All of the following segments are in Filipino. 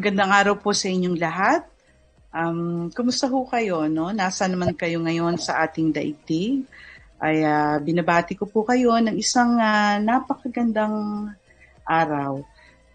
Magandang araw po sa inyong lahat. Um, kumusta ho kayo? No? Nasa naman kayo ngayon sa ating daigdig? Ay uh, binabati ko po kayo ng isang uh, napakagandang araw.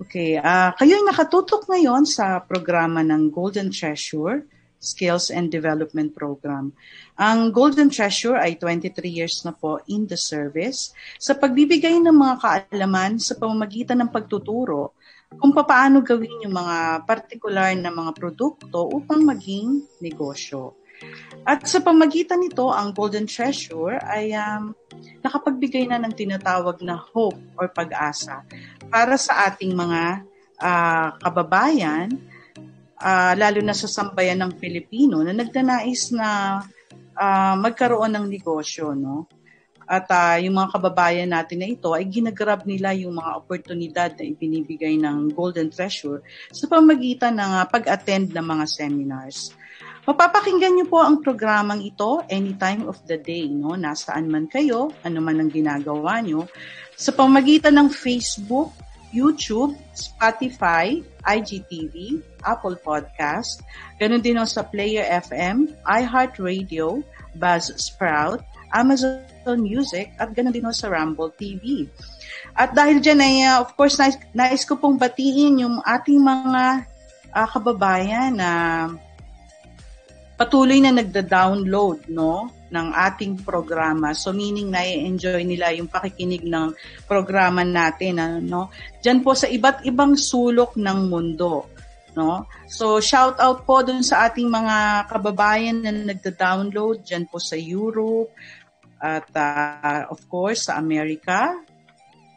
Okay, uh, kayo ay nakatutok ngayon sa programa ng Golden Treasure Skills and Development Program. Ang Golden Treasure ay 23 years na po in the service sa pagbibigay ng mga kaalaman sa pamamagitan ng pagtuturo kung paano gawin yung mga partikular na mga produkto upang maging negosyo. At sa pamagitan nito, ang Golden Treasure ay um, nakapagbigay na ng tinatawag na hope or pag-asa para sa ating mga uh, kababayan, uh, lalo na sa sambayan ng Pilipino na nagdanais na uh, magkaroon ng negosyo. No? At uh, yung mga kababayan natin na ito ay ginagrab nila yung mga oportunidad na ibinibigay ng Golden Treasure sa pamagitan ng uh, pag-attend ng mga seminars. Mapapakinggan niyo po ang programang ito anytime of the day, no? Nasaan man kayo, ano man ang ginagawa niyo, sa pamagitan ng Facebook, YouTube, Spotify, IGTV, Apple Podcast, ganun din sa Player FM, iHeartRadio, Buzzsprout, Amazon Music at ganoon din sa Rumble TV. At dahil dyan ay, uh, of course, nais, nais ko pong batiin yung ating mga uh, kababayan na patuloy na nagda-download no ng ating programa. So meaning na enjoy nila yung pakikinig ng programa natin ano. Diyan po sa iba't ibang sulok ng mundo no? So shout out po dun sa ating mga kababayan na nagda-download diyan po sa Europe at uh, of course sa America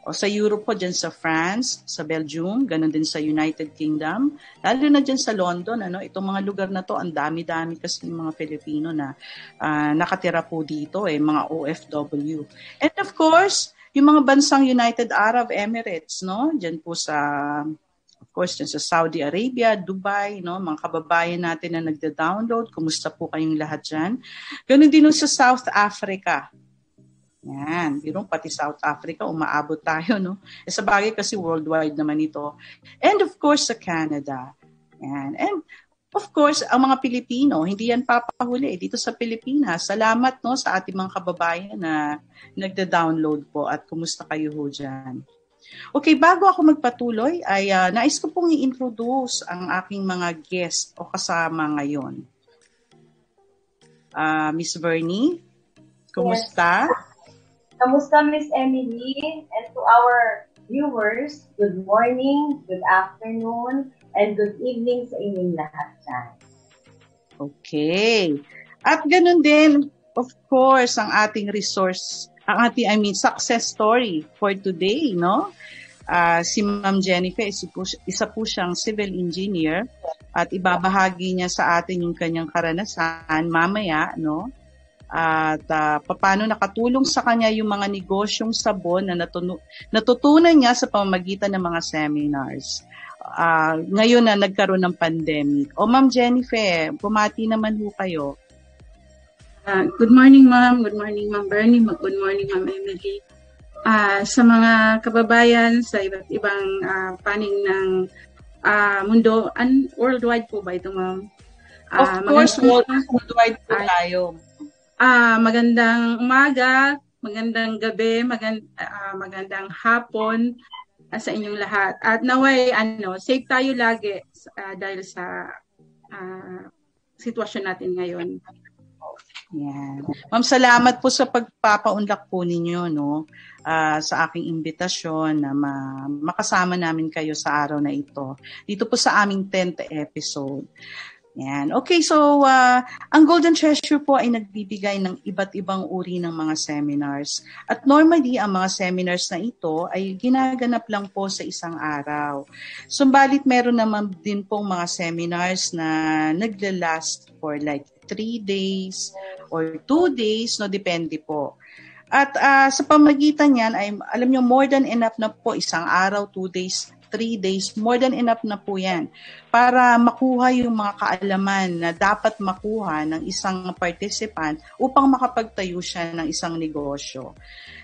o sa Europe po dyan sa France, sa Belgium, ganun din sa United Kingdom, lalo na dyan sa London, ano, itong mga lugar na to, ang dami-dami kasi ng mga Filipino na uh, nakatira po dito, eh, mga OFW. And of course, yung mga bansang United Arab Emirates, no, dyan po sa of course, dyan sa Saudi Arabia, Dubai, no, mga kababayan natin na nagda-download, kumusta po kayong lahat dyan? Ganun din sa South Africa. Yan, biro pati South Africa, umaabot tayo, no? E sa bagay kasi worldwide naman ito. And of course, sa Canada. Yan. And of course, ang mga Pilipino, hindi yan papahuli dito sa Pilipinas. Salamat no sa ating mga kababayan na nagda-download po at kumusta kayo ho dyan. Okay, bago ako magpatuloy, ay uh, nais ko pong i-introduce ang aking mga guest o kasama ngayon. Uh, Miss Bernie, kumusta? Yes. Kamusta Miss Emily? And to our viewers, good morning, good afternoon, and good evening sa inyong lahat dyan. Okay. At ganun din, of course, ang ating resource, ang ating, I mean, success story for today, no? Uh, si Ma'am Jennifer, isa po, isa po siyang civil engineer at ibabahagi niya sa atin yung kanyang karanasan mamaya, no? At uh, paano nakatulong sa kanya yung mga negosyong sabon na natunu- natutunan niya sa pamamagitan ng mga seminars. Uh, ngayon na nagkaroon ng pandemic. O Ma'am Jennifer, pumati naman ho kayo. Uh, good morning, Ma'am. Good morning, Ma'am Bernie. Good morning, Ma'am Emily uh, sa mga kababayan sa iba't ibang uh, paning ng uh, mundo. and worldwide po ba ito, ma'am? Uh, of course, worldwide po tayo. Uh, magandang umaga, magandang gabi, magand, uh, magandang hapon uh, sa inyong lahat. At naway, ano, safe tayo lagi uh, dahil sa uh, sitwasyon natin ngayon. Yan. Ma'am, salamat po sa pagpapaunlak po ninyo no uh, sa aking imbitasyon na ma- makasama namin kayo sa araw na ito. Dito po sa aming 10th episode. Yan. Okay, so uh, ang Golden Treasure po ay nagbibigay ng iba't ibang uri ng mga seminars. At normally, ang mga seminars na ito ay ginaganap lang po sa isang araw. Sumbalit meron naman din pong mga seminars na nagla-last for like 3 days or 2 days, no, depende po. At uh, sa pamagitan niyan ay alam niyo more than enough na po isang araw, 2 days three days, more than enough na po yan para makuha yung mga kaalaman na dapat makuha ng isang participant upang makapagtayo siya ng isang negosyo.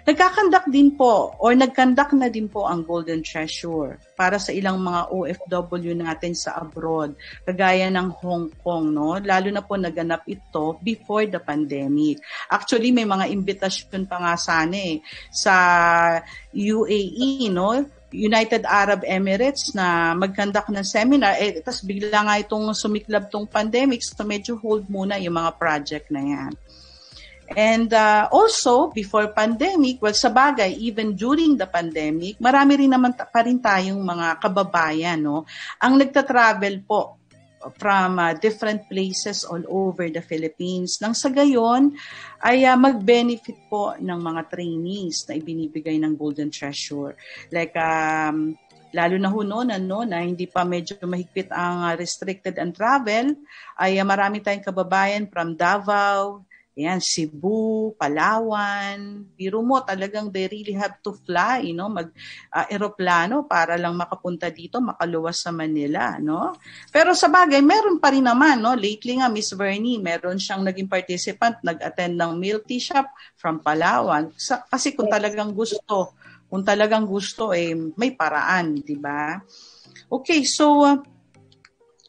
Nagkakandak din po or nagkandak na din po ang Golden Treasure para sa ilang mga OFW natin sa abroad, kagaya ng Hong Kong, no? Lalo na po naganap ito before the pandemic. Actually, may mga imbitasyon pa nga sana eh, sa UAE, no? United Arab Emirates na magkandak ng seminar, eh, tapos bigla nga itong sumiklab tong pandemic, so medyo hold muna yung mga project na yan. And uh, also, before pandemic, well, sa bagay, even during the pandemic, marami rin naman ta- pa rin tayong mga kababayan, no? Ang nagta-travel po from uh, different places all over the Philippines. Nang sa gayon, ay uh, mag-benefit po ng mga trainees na ibinibigay ng Golden Treasure. Like, um, lalo na ho noon, ano, na hindi pa medyo mahigpit ang uh, restricted and travel, ay uh, marami tayong kababayan from Davao, Ayan, Cebu, Palawan. Biro mo, talagang they really have to fly, you know, mag uh, eroplano para lang makapunta dito, makaluwas sa Manila, no? Pero sa bagay, meron pa rin naman, no? Lately nga, Miss Bernie, meron siyang naging participant, nag-attend ng milk tea shop from Palawan. Sa, kasi kung talagang gusto, kung talagang gusto, eh, may paraan, di ba? Okay, so, uh,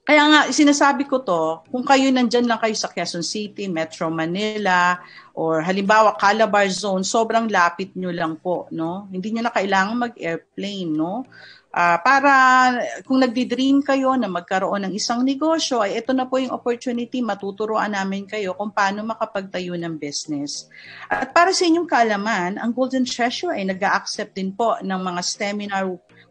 kaya nga, sinasabi ko to, kung kayo nandyan lang kayo sa Quezon City, Metro Manila, or halimbawa Calabar Zone, sobrang lapit nyo lang po, no? Hindi nyo na kailangan mag-airplane, no? Uh, para kung nagdi-dream kayo na magkaroon ng isang negosyo, ay ito na po yung opportunity, matuturoan namin kayo kung paano makapagtayo ng business. At para sa inyong kaalaman, ang Golden Treasure ay nag-accept din po ng mga seminar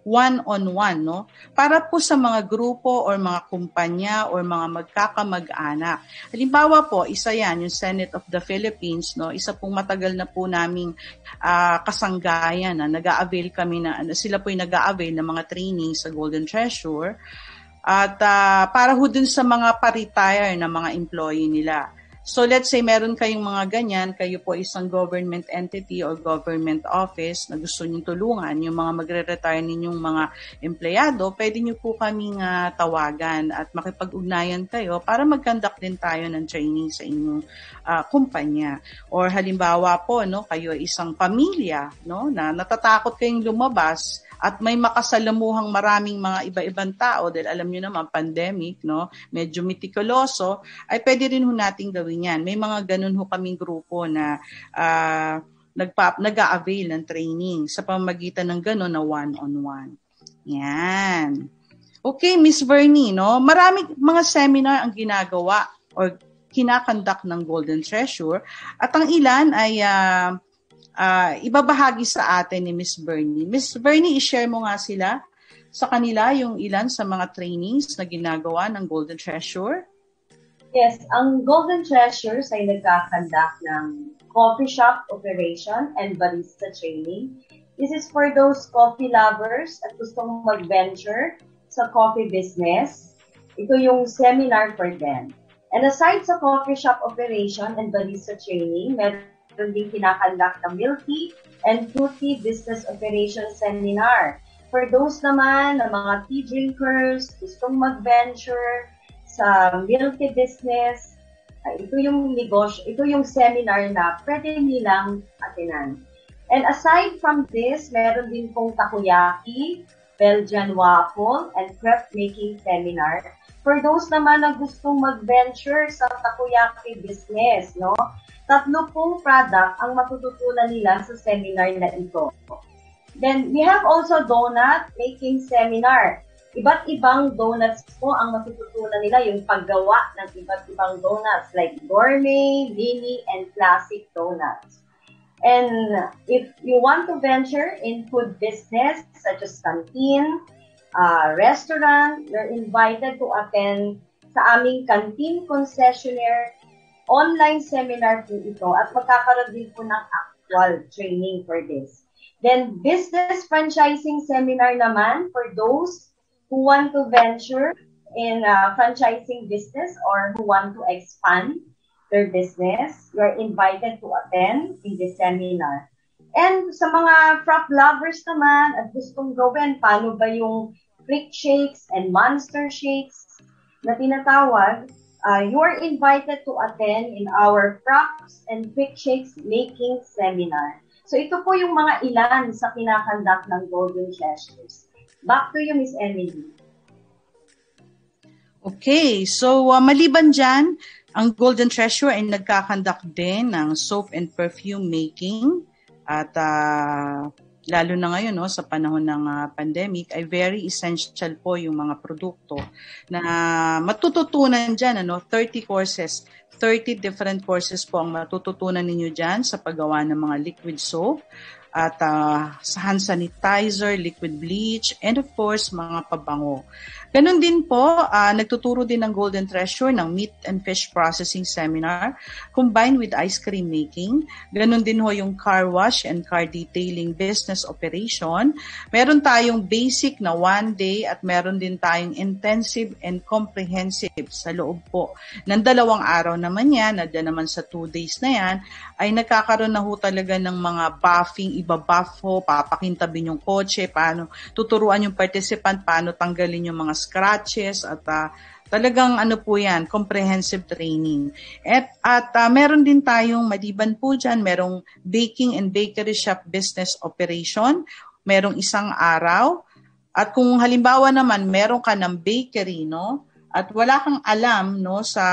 one-on-one, no? Para po sa mga grupo or mga kumpanya or mga magkakamag-anak. Halimbawa po, isa yan, yung Senate of the Philippines, no? Isa pong matagal na po naming uh, kasanggayan na nag-a-avail kami na, sila po yung nag-a-avail ng mga training sa Golden Treasure. At uh, para ho dun sa mga pa-retire na mga employee nila So let's say meron kayong mga ganyan, kayo po isang government entity or government office na gusto niyo tulungan yung mga magre-retire ninyong mga empleyado, pwede niyo po kaming uh, tawagan at makipag-ugnayan kayo para mag-conduct din tayo ng training sa inyong uh, kumpanya. Or halimbawa po, no, kayo ay isang pamilya, no, na natatakot kayong lumabas at may makasalamuhang maraming mga iba-ibang tao dahil alam niyo naman pandemic no medyo mitikuloso ay pwede rin ho nating gawin yan may mga ganun ho kaming grupo na uh, nagpa, nag-a-avail ng training sa pamagitan ng gano'n na one-on-one. Yan. Okay, Miss Vernie, no? Marami mga seminar ang ginagawa or kinakandak ng Golden Treasure at ang ilan ay uh, uh, ibabahagi sa atin ni Miss Bernie. Miss Bernie, i-share mo nga sila sa kanila yung ilan sa mga trainings na ginagawa ng Golden Treasure. Yes, ang Golden Treasures ay nagkakandak ng coffee shop operation and barista training. This is for those coffee lovers at gustong mag-venture sa coffee business. Ito yung seminar for them. And aside sa coffee shop operation and barista training, meron meron din kinakandak ng Milky and Fruity Business Operations Seminar. For those naman na mga tea drinkers, gustong mag-venture sa Milky business, ito yung negosyo, ito yung seminar na pwede nilang atinan. And aside from this, meron din pong takoyaki, Belgian waffle, and crepe making seminar. For those naman na gustong mag-venture sa takoyaki business, no? Tatlo pong product ang matututunan nila sa seminar na ito. Then, we have also donut making seminar. Iba't ibang donuts po ang matututunan nila, yung paggawa ng iba't ibang donuts like gourmet, mini, and classic donuts. And if you want to venture in food business, such as canteen, uh, restaurant, you're invited to attend sa aming canteen concessionaire online seminar po ito at magkakaroon din po ng actual training for this. Then, business franchising seminar naman for those who want to venture in uh, franchising business or who want to expand their business. You are invited to attend in this seminar. And sa mga frap lovers naman at gustong gawin, paano ba yung freak shakes and monster shakes na tinatawag, uh, you are invited to attend in our fraps and freak shakes making seminar. So ito po yung mga ilan sa kinakandak ng Golden Gestures. Back to you, Miss Emily. Okay, so uh, maliban dyan, ang Golden Treasure ay nagkakandak din ng soap and perfume making at uh, lalo na ngayon no, sa panahon ng uh, pandemic ay very essential po yung mga produkto na matututunan dyan. Ano, 30 courses, 30 different courses po ang matututunan ninyo dyan sa paggawa ng mga liquid soap at uh, hand sanitizer, liquid bleach, and of course, mga pabango. Ganon din po, uh, nagtuturo din ng Golden Treasure ng Meat and Fish Processing Seminar combined with ice cream making. Ganon din ho yung car wash and car detailing business operation. Meron tayong basic na one day at meron din tayong intensive and comprehensive sa loob po ng dalawang araw naman yan, at naman sa two days na yan, ay nagkakaroon na ho talaga ng mga buffing, iba-buff ho, papakintabin yung kotse, paano tuturuan yung participant, paano tanggalin yung mga scratches at uh, talagang ano po yan, comprehensive training. At, at uh, meron din tayong maliban po dyan, merong baking and bakery shop business operation, merong isang araw. At kung halimbawa naman, meron ka ng bakery, no? At wala kang alam, no, sa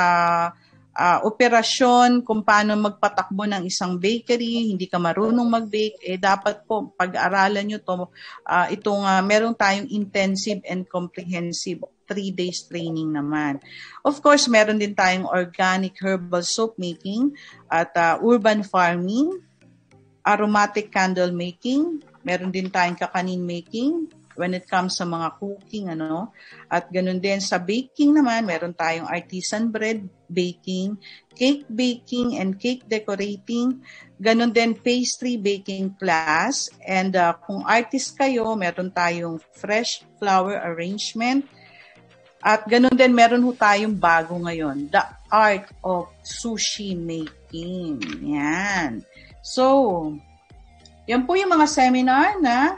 uh, operasyon, kung paano magpatakbo ng isang bakery, hindi ka marunong mag-bake, eh dapat po pag-aralan nyo to, uh, itong uh, meron tayong intensive and comprehensive three days training naman. Of course, meron din tayong organic herbal soap making at uh, urban farming, aromatic candle making, meron din tayong kakanin making, when it comes sa mga cooking ano at ganun din sa baking naman meron tayong artisan bread baking cake baking and cake decorating. Ganun din pastry baking class. And uh, kung artist kayo meron tayong fresh flower arrangement. At ganun din meron ho tayong bago ngayon the art of sushi making. Yan. So yan po yung mga seminar na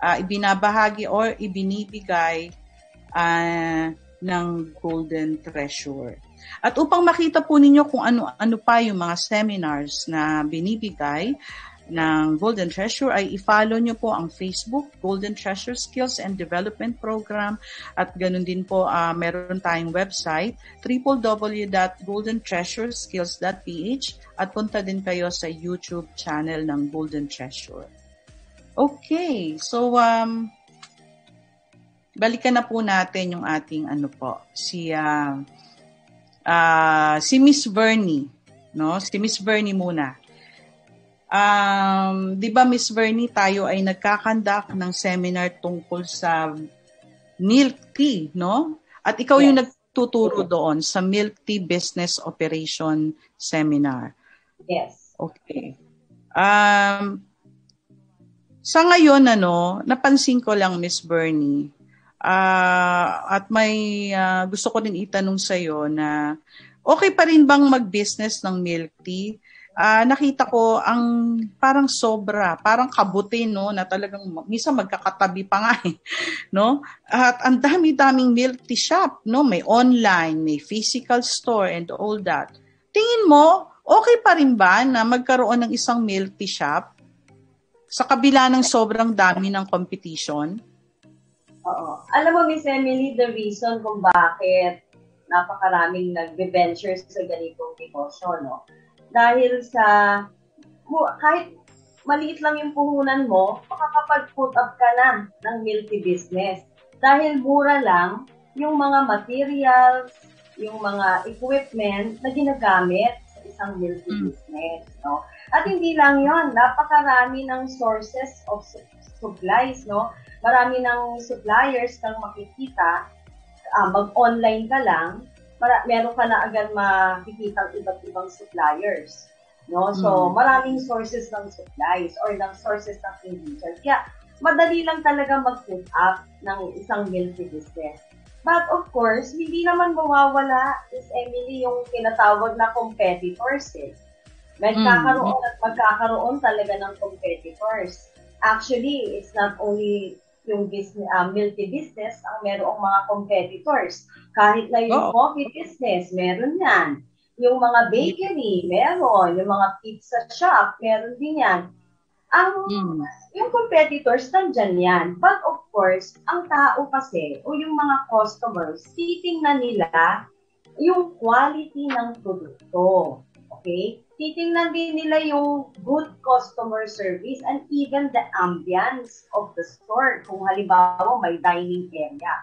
uh, ibinabahagi or ibinibigay uh, ng Golden Treasure. At upang makita po ninyo kung ano-ano pa yung mga seminars na binibigay ng Golden Treasure ay i-follow nyo po ang Facebook Golden Treasure Skills and Development Program at ganun din po uh, meron tayong website www.goldentreasureskills.ph at punta din kayo sa YouTube channel ng Golden Treasure. Okay, so um, balikan na po natin yung ating ano po, si uh, uh, si Miss Bernie, no? Si Miss Bernie muna. Um, 'di ba Miss Bernie, tayo ay nagkakandak ng seminar tungkol sa milk tea, no? At ikaw yes. yung nagtuturo doon sa milk tea business operation seminar. Yes. Okay. Um, sa ngayon, ano, napansin ko lang, Miss Bernie, uh, at may uh, gusto ko din itanong sa iyo na okay pa rin bang mag-business ng milk tea? Uh, nakita ko ang parang sobra, parang kabuti no na talagang minsan magkakatabi pa nga eh, no? At ang dami-daming milk tea shop, no? May online, may physical store and all that. Tingin mo, okay pa rin ba na magkaroon ng isang milk tea shop sa kabila ng sobrang dami ng competition? Oo. Alam mo, Miss Emily, the reason kung bakit napakaraming nagbe-venture sa ganitong negosyo, no? Dahil sa, kahit maliit lang yung puhunan mo, makakapag-put up ka na ng milky business. Dahil mura lang yung mga materials, yung mga equipment na ginagamit sa isang milky mm. business. No? At hindi lang yon napakarami ng sources of supplies, no? Marami ng suppliers kang makikita, uh, mag-online ka lang, mara- meron ka na agad makikita iba't ibang suppliers. No? So, mm. maraming sources ng supplies or ng sources ng ingredients. Kaya, madali lang talaga mag-put up ng isang milky business. But of course, hindi naman mawawala is Emily yung tinatawag na competitors eh Magkakaroon at magkakaroon talaga ng competitors. Actually, it's not only yung business, uh, milk tea business ang merong mga competitors. Kahit na yung Oo. coffee business, meron yan. Yung mga bakery, meron. Yung mga pizza shop, meron din yan. Ang Mm. yung competitors, nandyan yan. But of course, ang tao kasi, o yung mga customers, titingnan nila yung quality ng produkto. Okay? Titingnan din nila yung good customer service and even the ambience of the store. Kung halimbawa may dining area.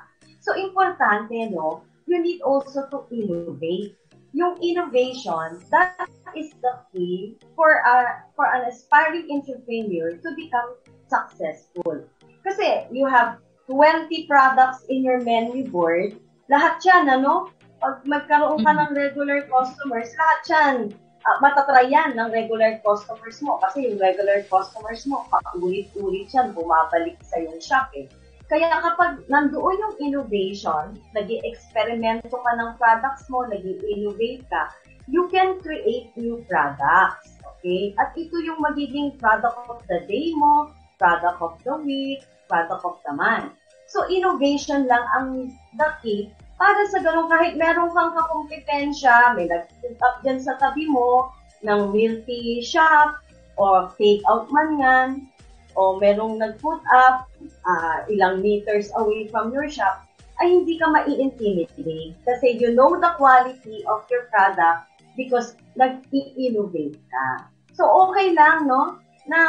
So, importante, no? You need also to innovate. Yung innovation, that is the key for a for an aspiring entrepreneur to become successful. Kasi you have 20 products in your menu board, lahat yan, ano? Pag magkaroon ka ng regular customers, lahat yan, uh, matatry yan ng regular customers mo. Kasi yung regular customers mo, paulit-ulit yan, bumabalik sa yung shop eh. Kaya kapag nandoon yung innovation, nag eksperimento ka ng products mo, nag innovate ka, you can create new products. Okay? At ito yung magiging product of the day mo, product of the week, product of the month. So, innovation lang ang the key para sa ganun, kahit meron kang kakompetensya, may nag-put up dyan sa tabi mo ng milk tea shop, or take out man yan, o merong nag-put up uh, ilang meters away from your shop, ay hindi ka mai-intimidate. Kasi you know the quality of your product because nag-i-innovate ka. So, okay lang, no? Na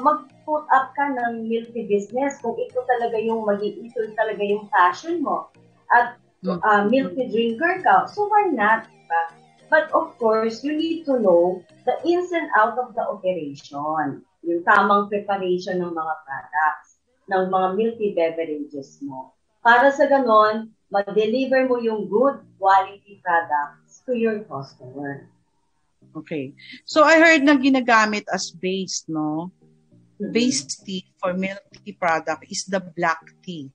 mag-put up ka ng milk tea business kung ito talaga yung mag-ito talaga yung passion mo. At uh, milk tea drinker ka. So, why not? Diba? But of course, you need to know the ins and out of the operation yung tamang preparation ng mga products, ng mga milk tea beverages mo. Para sa ganon, ma-deliver mo yung good quality products to your customer. Okay. So I heard na ginagamit as base, no? Mhm. Base tea for milk tea product is the black tea.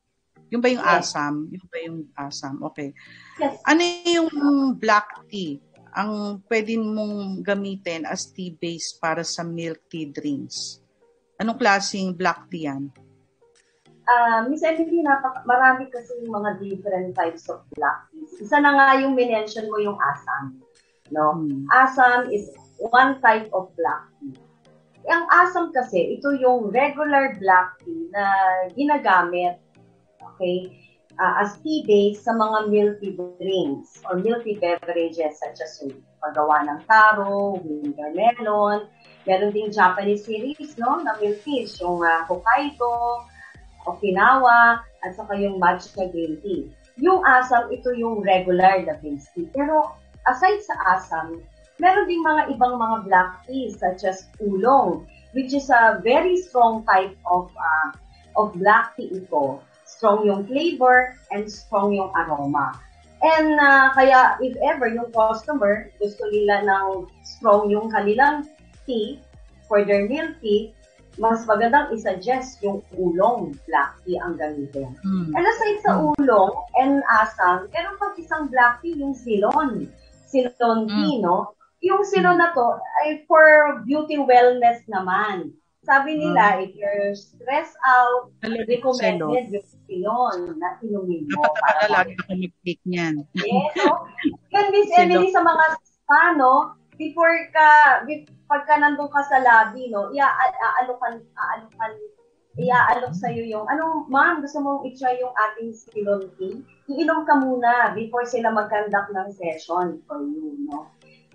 Yung ba yung Yes. asam? Yung ba yung asam? Okay. Yes. Ano yung black tea? Ang pwede mong gamitin as tea base para sa milk tea drinks. Anong klaseng black tea yan? Ah, Miss Emily, napaka- marami kasi yung mga different types of black teas. Isa na nga yung minention mo yung asam. No? Hmm. Asam is one type of black tea. Ang asam kasi, ito yung regular black tea na ginagamit okay, ah, as tea base sa mga milk tea drinks or milk tea beverages such as yung paggawa ng taro, winter melon, meron ding Japanese series, no, na milk teas, yung ah, Hokkaido, Okinawa, at saka yung matcha green tea. Yung asam, ito yung regular na base tea. Pero aside sa asam, meron ding mga ibang mga black teas such as oolong, which is a very strong type of uh, of black tea ito. Strong yung flavor and strong yung aroma. And uh, kaya if ever yung customer gusto nila ng strong yung kanilang tea for their milk tea, mas magandang isuggest yung ulong black tea ang gamitin. Hmm. And aside sa ulong and asam, meron pang isang black tea, yung Ceylon. Ceylon tea, no? Yung Ceylon na to ay for beauty wellness naman. Sabi nila, if you're stressed out, recommended yung Ceylon na inumin mo. Dapat para lagi ako mag-take niyan. Yes, so, yun, Miss? Emily, sa mga spa, no, before ka, pagka nandun ka sa lobby, no, ia-aalukan, aalukan, ia-alok sa'yo yung, ano, ma'am, gusto mong i-try yung ating Ceylon tea? Iinom ka muna before sila mag-conduct ng session for you, no?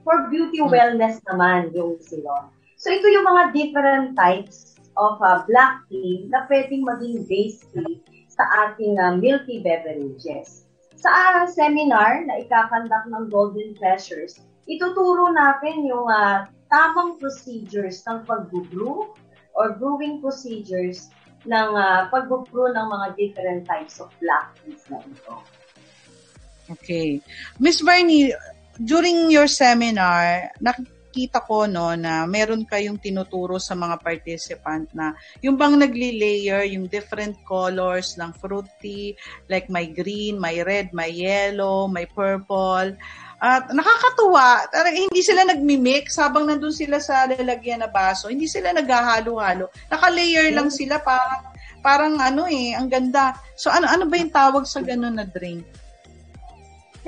For beauty Hmm. wellness naman yung Ceylon. So, ito yung mga different types of uh, black tea na pwedeng maging base tea sa ating uh, milk tea beverages. Sa uh, seminar na ikakandak ng Golden Treasures, ituturo natin yung uh, tamang procedures ng pag-brew or brewing procedures ng uh, pag-brew ng mga different types of black teas na ito. Okay. Miss Barney, during your seminar, nakita ko no na meron kayong tinuturo sa mga participant na yung bang nagli-layer yung different colors ng fruity, like may green, may red, may yellow, may purple. At nakakatuwa, hindi sila nagmi-mix habang nandun sila sa lalagyan na baso. Hindi sila naghahalo-halo. Naka-layer lang sila parang parang ano eh, ang ganda. So ano ano ba yung tawag sa ganun na drink?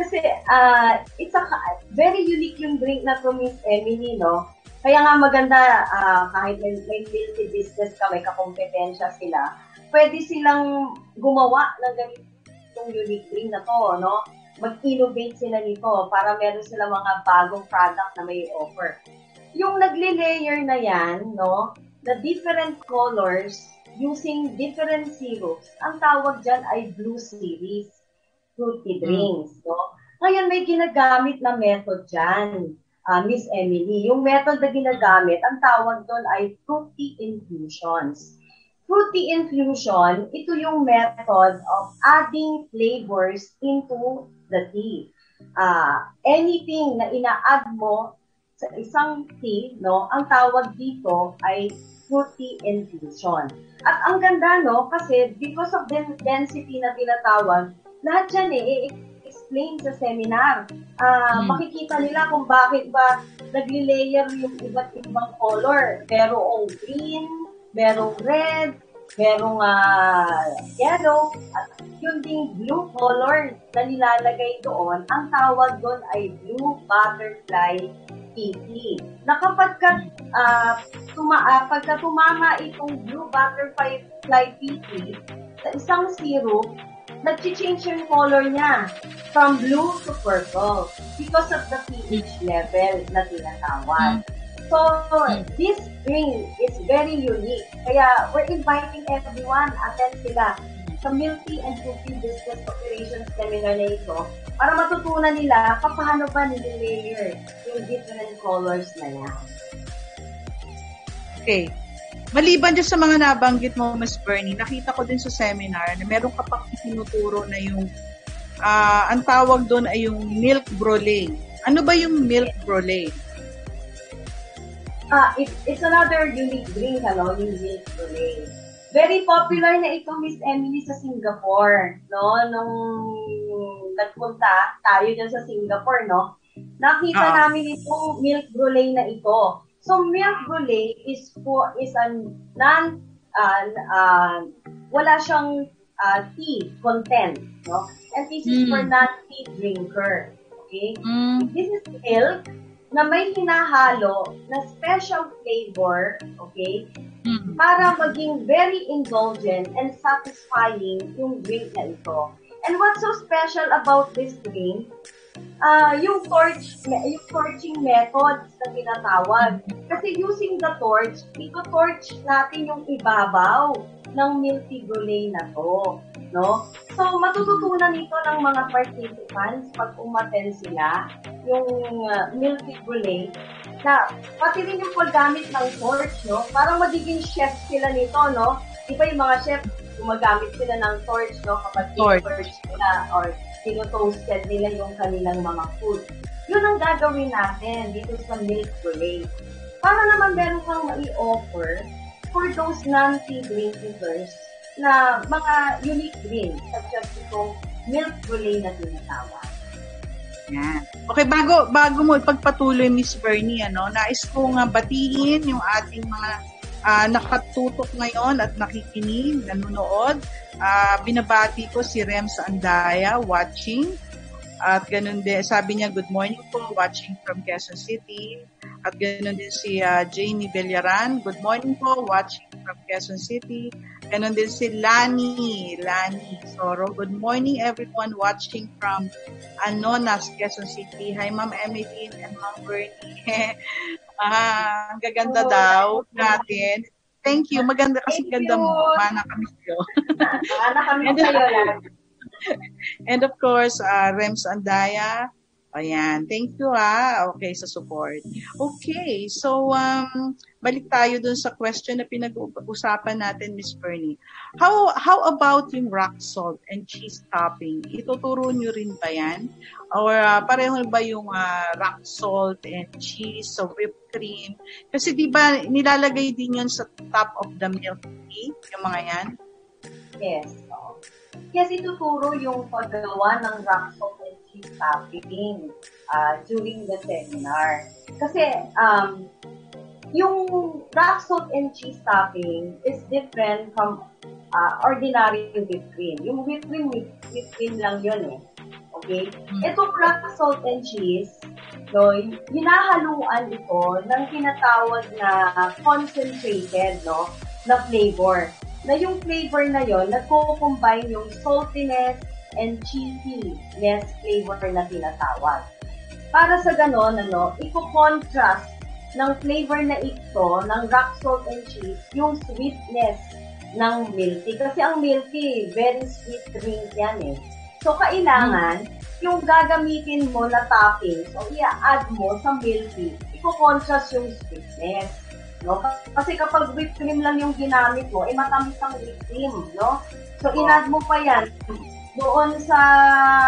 Kasi uh, it's a very unique yung drink na to Miss Emily, no? Kaya nga maganda uh, kahit may, may multi business ka, may kakompetensya sila, pwede silang gumawa ng ganitong unique drink na to, no? mag-innovate sila nito para meron sila mga bagong product na may offer. Yung nagle-layer na yan, no, the different colors using different syrups, ang tawag dyan ay blue series, fruity hmm. drinks, no? Ngayon, may ginagamit na method dyan, uh, Miss Emily. Yung method na ginagamit, ang tawag doon ay fruity infusions. Fruity infusion, ito yung method of adding flavors into the tea. Uh, anything na ina-add mo sa isang tea, no, ang tawag dito ay fruity infusion. At ang ganda, no, kasi because of the density na tinatawag, lahat yan eh, explain sa seminar. Uh, hmm. Makikita nila kung bakit ba nagli-layer yung iba't ibang color. Merong green, merong red, merong uh, yellow, at yung ding blue color na nilalagay doon, ang tawag doon ay blue butterfly PP. Na kapag ka, uh, tuma, uh, pagka tumama itong blue butterfly PP sa isang syrup, nag-change yung color niya from blue to purple because of the pH level na tinatawag. So, this drink is very unique. Kaya, we're inviting everyone, attend sila sa Milky and Cooking Business Operations Seminar na ito para matutunan nila paano ba nililayer yung different colors na yan. Okay. Maliban dyan sa mga nabanggit mo, Ms. Bernie, nakita ko din sa seminar na meron ka pang tinuturo na yung, uh, ang tawag doon ay yung milk brulee. Ano ba yung milk brulee? Ah, it, it's another unique drink, ano, yung milk brulee. Very popular na ito, Miss Emily, sa Singapore, no? Nung nagpunta tayo dyan sa Singapore, no? Nakita uh namin itong milk brulee na ito. So, milk brulee is for, is a non, uh, uh, wala siyang uh, tea content, no? And this is mm. for non-tea drinker. Okay? Mm. This is milk na may hinahalo na special flavor, okay, mm-hmm. para maging very indulgent and satisfying yung drink na ito. And what's so special about this drink, uh, yung torch, yung torching method na tinatawag. Kasi using the torch, ito-torch natin yung ibabaw ng milky brulee na to. No? So, matututunan ito ng mga participants pag umaten sila, yung uh, milky brulee, na pati rin yung paggamit ng torch, no? Parang magiging chef sila nito, no? Di ba yung mga chef, gumagamit sila ng torch, no? Kapag torch, torch nila or tinotoasted nila yung kanilang mga food. Yun ang gagawin natin dito sa milk brulee. Para naman meron kang mai-offer for those non-tea drinkers na mga unique drink such as itong milk brulee na tinatawag. Yan. Okay, bago bago mo ipagpatuloy Miss Bernie, ano, nais kong uh, batiin yung ating mga uh, nakatutok ngayon at nakikinig, nanonood. Uh, binabati ko si Rems Andaya watching. At ganun din, sabi niya, good morning po, watching from Quezon City. At ganoon din si uh, Janie Villaran. Good morning po, watching from Quezon City. Ganoon din si Lani, Lani Soro. Good morning everyone watching from Anonas, Quezon City. Hi Ma'am Emily and Ma'am Bernie. ah, ang gaganda oh, daw natin. Thank you. Maganda kasi Thank ganda you. mo. Mana kami sa'yo. Mana kami sa'yo. And of course, uh, Rems Andaya, Ayan. Thank you ha. Okay, sa support. Okay. So, um, balik tayo dun sa question na pinag-usapan natin, Miss Bernie. How, how about yung rock salt and cheese topping? Ituturo nyo rin ba yan? Or uh, pareho ba yung uh, rock salt and cheese so whipped cream? Kasi di ba nilalagay din yun sa top of the milk tea, yung mga yan? Yes. Yes, ituturo yung paggawa ng rock salt cheese topping uh, during the seminar. Kasi um, yung rock salt and cheese topping is different from uh, ordinary whipped cream. Yung whipped cream, whipped cream lang yun eh. Okay? Mm. Itong rock salt and cheese, no, hinahaluan ito ng tinatawag na concentrated, no, na flavor. Na yung flavor na yon nagko-combine yung saltiness and cheesiness flavor na tinatawag. Para sa ganon, ano, i-contrast ng flavor na ito ng rock salt and cheese yung sweetness ng milk tea. Kasi ang milk tea, very sweet drink yan eh. So, kailangan, yung gagamitin mo na toppings, o i-add mo sa milk tea, i-contrast yung sweetness. No? Kasi kapag whipped cream lang yung ginamit mo, eh matamis ang whipped cream, no? So, in-add mo pa yan doon sa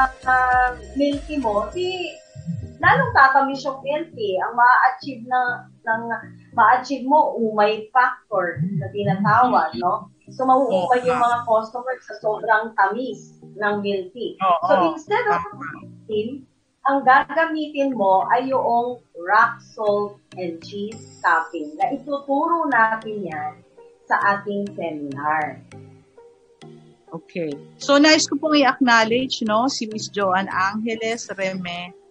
uh, milk tea mo, si lalong tatamis yung tea. Ang ma-achieve na ng ma-achieve mo umay factor na tinatawag, no? So, mauumay yung mga customers sa sobrang tamis ng milk tea. Oh, so, oh, instead of cream, ang gagamitin mo ay yung rock salt and cheese topping na ituturo natin yan sa ating seminar. Okay. So, nice ko pong i-acknowledge, no, si Miss Joanne Angeles Reme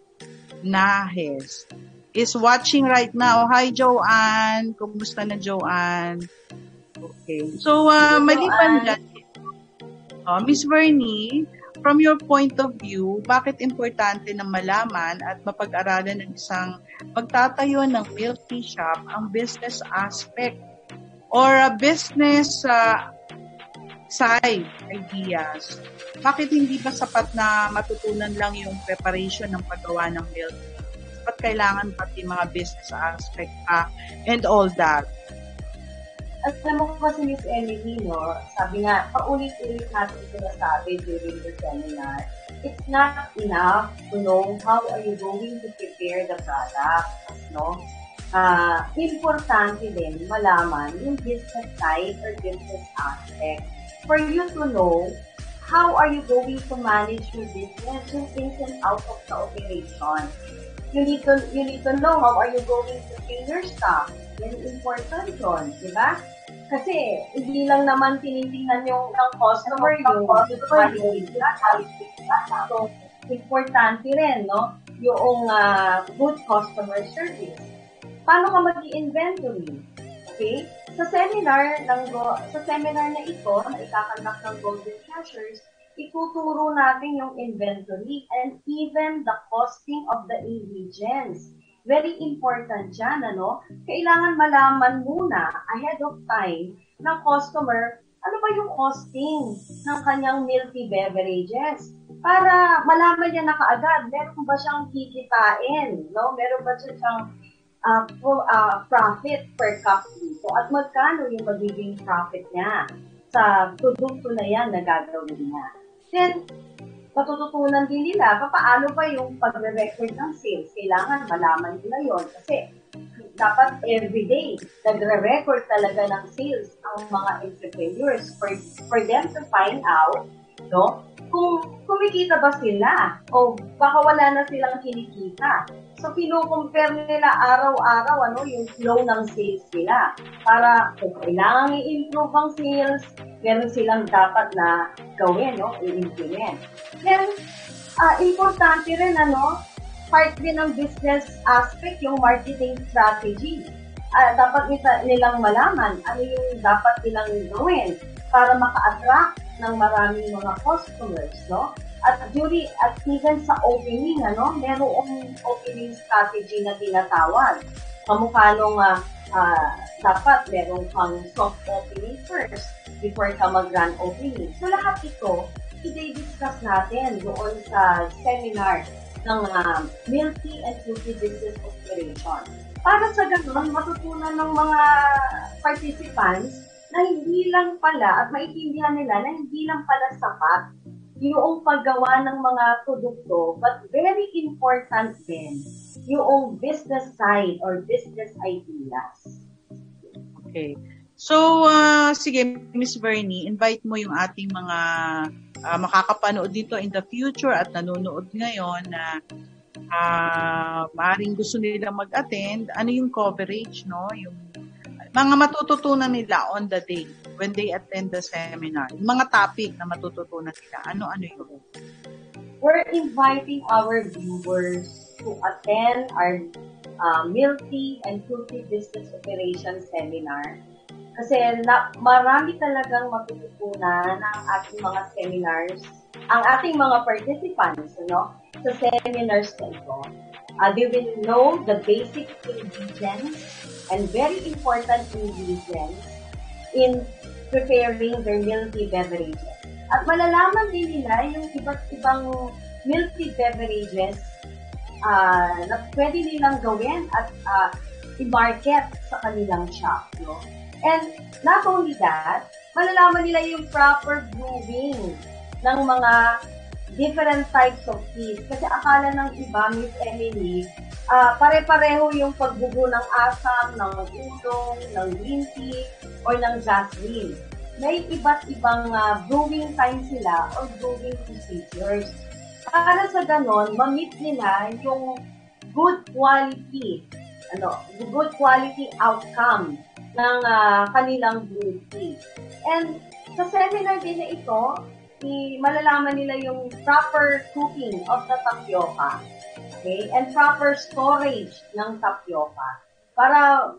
Nahes is watching right now. Hi, Joanne. Kumusta na, Joanne? Okay. So, uh, maliban dyan, uh, Miss Vernie, from your point of view, bakit importante na malaman at mapag-aralan ng isang pagtatayo ng milk tea shop ang business aspect or a business uh, side ideas? Bakit hindi ba sapat na matutunan lang yung preparation ng paggawa ng milk tea? Ba't kailangan pati mga business aspect pa and all that? At alam mo kasi Miss Emily, no, sabi nga, paulit-ulit natin sinasabi during the seminar, it's not enough to know how are you going to prepare the product, no? Uh, importante din malaman yung business side or business aspect. For you to know how are you going to manage your business, yung ins and out of the operation. You need to, you need to know how are you going to pay your staff yan important yun, di ba? Kasi, hindi lang naman tinitingnan yung ng customer yung quality So, importante rin, no? Yung uh, good customer service. Paano ka mag-inventory? Okay? Sa seminar ng sa seminar na ito na ikakandak ng Golden Treasures, ituturo natin yung inventory and even the costing of the ingredients very important dyan, ano? Kailangan malaman muna ahead of time ng customer ano ba yung costing ng kanyang milky beverages para malaman niya na kaagad meron ba siyang kikitain, no? Meron ba siyang uh, pro, uh, profit per cup dito at magkano yung magiging profit niya sa produkto na yan na gagawin niya. Then, matututunan din nila paano pa yung pagre-record ng sales. Kailangan malaman nila yon kasi dapat everyday nagre-record talaga ng sales ang mga entrepreneurs for, for them to find out no kung kumikita ba sila o baka wala na silang kinikita. So, kino-compare nila araw-araw ano, yung flow ng sales nila para kung kailangan i-improve ang sales, meron silang dapat na gawin, no? i-implement. Then, uh, importante rin, ano, part din ng business aspect, yung marketing strategy. Uh, dapat nilang malaman ano yung dapat nilang gawin para maka-attract ng maraming mga customers, no? At during, at even sa opening, ano, merong opening strategy na tinatawag. Kamukha nung uh, uh, dapat meron kang soft opening first before ka mag-grand opening. So lahat ito, i-discuss natin doon sa seminar ng uh, Milky and Fruity Business Operation. Para sa ganun, matutunan ng mga participants na hindi lang pala at maintindihan nila na hindi lang pala sapat yung paggawa ng mga produkto but very important din yung business side or business ideas. Okay. So, uh, sige, Miss Bernie, invite mo yung ating mga uh, makakapanood dito in the future at nanonood ngayon na uh, maaaring gusto nila mag-attend, ano yung coverage, no? Yung mga matututunan nila on the day when they attend the seminar. Mga topic na matututunan nila, ano-ano yun? We're inviting our viewers to attend our uh, Milty and Kulti Business Operations Seminar kasi na, marami talagang matututunan ng ating mga seminars, ang ating mga participants, no, sa seminars na ito. Uh, they will know the basic ingredients and very important ingredients in preparing their milky beverages. At malalaman din nila yung iba't ibang milky beverages uh, na pwede nilang gawin at uh, i-market sa kanilang shop. No? And not only that, malalaman nila yung proper brewing ng mga different types of teas. Kasi akala ng iba, Miss Emily, uh, pare-pareho yung pagbubo ng asam, ng ulong, ng green tea, or ng jasmine. May iba't ibang uh, brewing time sila or brewing procedures. Para sa ganon, ma-meet nila yung good quality, ano, good quality outcome ng uh, kanilang beauty. And sa seminar din na ito, malalaman nila yung proper cooking of the tapioca. Okay? And proper storage ng tapioca. Para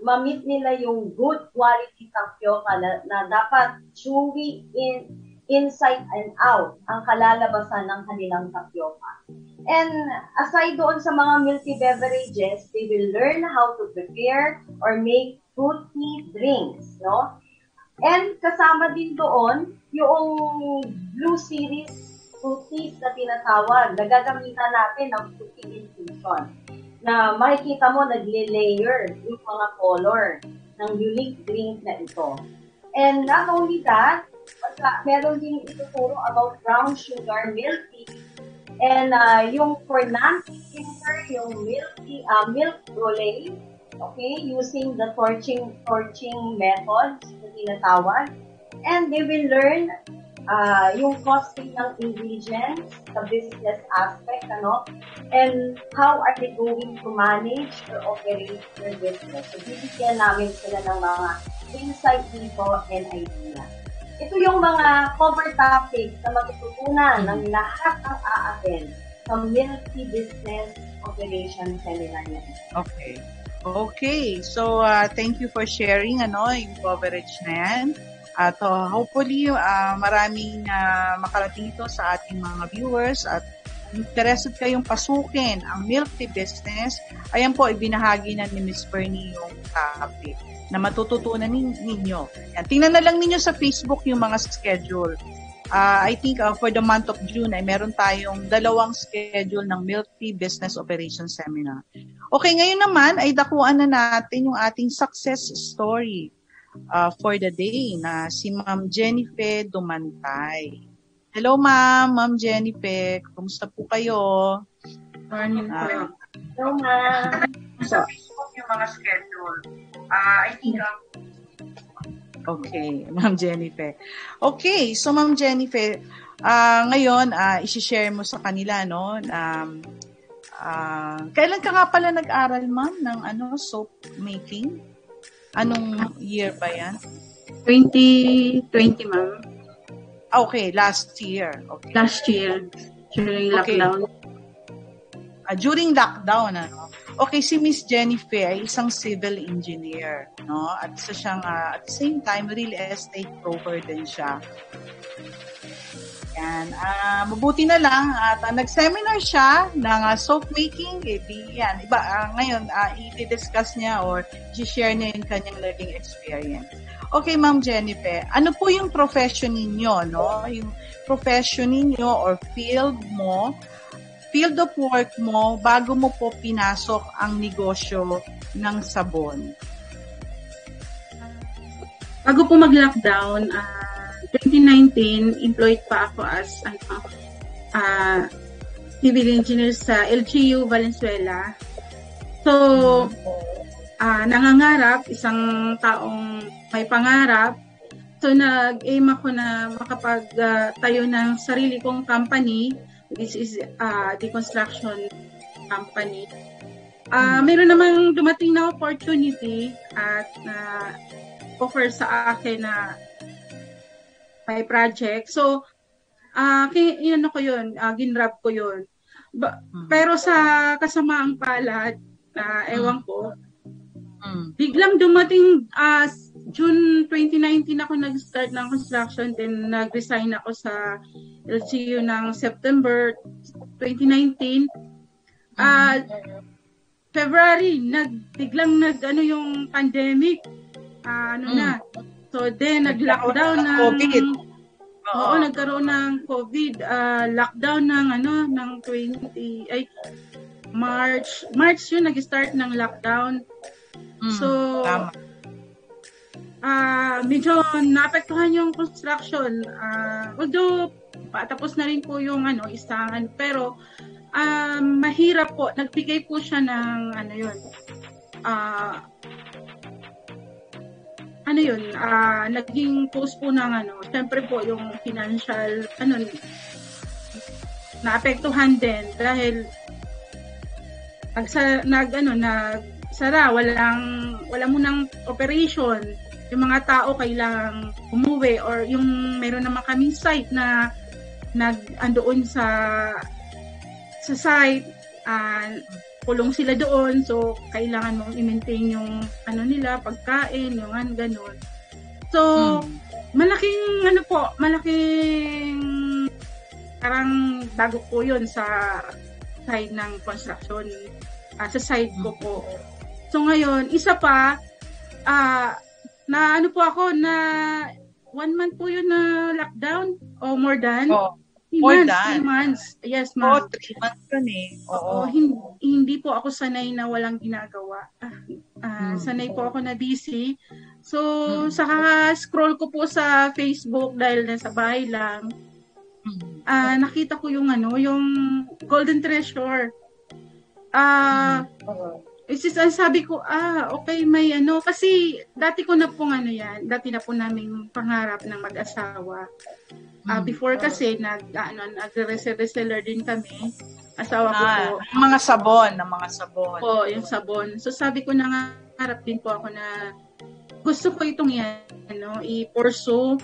ma-meet nila yung good quality tapioca na, na dapat chewy in inside and out ang kalalabasan ng kanilang tapioca. And aside doon sa mga milky beverages, they will learn how to prepare or make fruity drinks, no? And kasama din doon yung Blue Series fruities na tinatawag na gagamitan natin ng fruity infusion na makikita mo nagle-layer yung mga color ng unique drink na ito. And not only that, meron din ituturo about brown sugar milk tea and uh, yung for non-drinker, yung milk tea, uh, milk rolling, okay, using the torching torching methods na tinatawag. And they will learn uh, yung costing ng ingredients sa business aspect, ano, and how are they going to manage or operate their business. So, bibigyan namin sila ng mga insight dito and idea. Ito yung mga cover topics na matututunan ng lahat ng a-attend sa Milky Business Operation Seminar na Okay. Okay, so uh, thank you for sharing ano yung coverage na yan. At uh, hopefully uh, maraming uh, makarating ito sa ating mga viewers at interested kayong pasukin ang milk tea business, ayan po, ibinahagi na ni Miss Bernie yung topic na matututunan ninyo. Yan, tingnan na lang ninyo sa Facebook yung mga schedule uh, I think uh, for the month of June ay meron tayong dalawang schedule ng Milk Tea Business Operations Seminar. Okay, ngayon naman ay dakuan na natin yung ating success story uh, for the day na si Ma'am Jennifer Dumantay. Hello ma'am, Ma'am Jennifer. Kumusta po kayo? Morning uh, Hello ma'am. Facebook yung mga schedule. Uh, I think uh, Okay, Ma'am Jennifer. Okay, so Ma'am Jennifer, uh, ngayon, uh, isi-share mo sa kanila, no? Um, uh, kailan ka nga pala nag-aral, Ma'am, ng ano, soap making? Anong year ba yan? 2020, Ma'am. Okay, last year. Okay. Last year, during lockdown. Okay. Uh, during lockdown, ano? Okay, si Miss Jennifer ay isang civil engineer, no? At sa siyang uh, at the same time real estate broker din siya. Yan. Uh, mabuti na lang at uh, nag-seminar siya ng uh, soap making. Eh, di, yan. Iba, uh, ngayon, uh, i-discuss niya or i-share niya yung kanyang learning experience. Okay, Ma'am Jennifer, ano po yung profession ninyo, no? Yung profession ninyo or field mo field of work mo bago mo po pinasok ang negosyo ng sabon? Bago po mag-lockdown, uh, 2019, employed pa ako as ano, uh, civil engineer sa LGU Valenzuela. So, uh, nangangarap, isang taong may pangarap, So nag-aim ako na makapag-tayo uh, ng sarili kong company. This is uh, the construction company. Uh, meron namang dumating na opportunity at na uh, offer sa akin na may project. So, uh, ano ko yun, uh, ginrab ko yun. Ba- hmm. pero sa kasamaang palad, uh, ewan ko, hmm. biglang dumating uh, June 2019 ako nag-start ng construction, then nag-resign ako sa LCU ng September 2019. Uh, February, nag, biglang nag, ano yung pandemic. Uh, ano mm. na. So, then, nag-lockdown ng... COVID. Oo, Oo, nagkaroon ng COVID. Uh, lockdown ng, ano, ng 20, ay, March. March yun, nag-start ng lockdown. Mm, so, tama uh, medyo naapektuhan yung construction. Uh, although, patapos na rin po yung ano, istangan. Pero, uh, mahirap po. Nagbigay po siya ng, ano yun, uh, ano yun, uh, naging post po ng ano, syempre po yung financial, ano, naapektuhan din dahil nag, nag ano, nag sara, walang, wala mo ng operation yung mga tao kailangang umuwi or yung meron naman kaming site na nag andoon sa sa site uh, kulong sila doon. So kailangan mong i-maintain yung ano nila pagkain yung ano ganun. So hmm. malaking ano po malaking parang bago po yun sa side ng construction uh, sa side ko po. So ngayon isa pa uh, na ano po ako na one month po yun na lockdown o more than. Oh, three more months, than. Three months. Yes, ma'am. Oh, three months yun eh. Oo. Oh, hindi, hindi po ako sanay na walang ginagawa. Ah, hmm. Sanay po ako na busy. So, hmm. saka scroll ko po sa Facebook dahil nasa bahay lang. Ah, nakita ko yung ano, yung Golden Treasure. Ah, hmm. It's just, ang sabi ko, ah, okay, may ano, kasi dati ko na pong ano yan, dati na po namin pangarap ng mag-asawa. Uh, before kasi, nag, ano, nag-reseller din kami. Asawa ko ah, po. Mga sabon, ng mga sabon. Po, yung sabon. So sabi ko na nga, harap din po ako na gusto ko itong yan, ano, i-pursue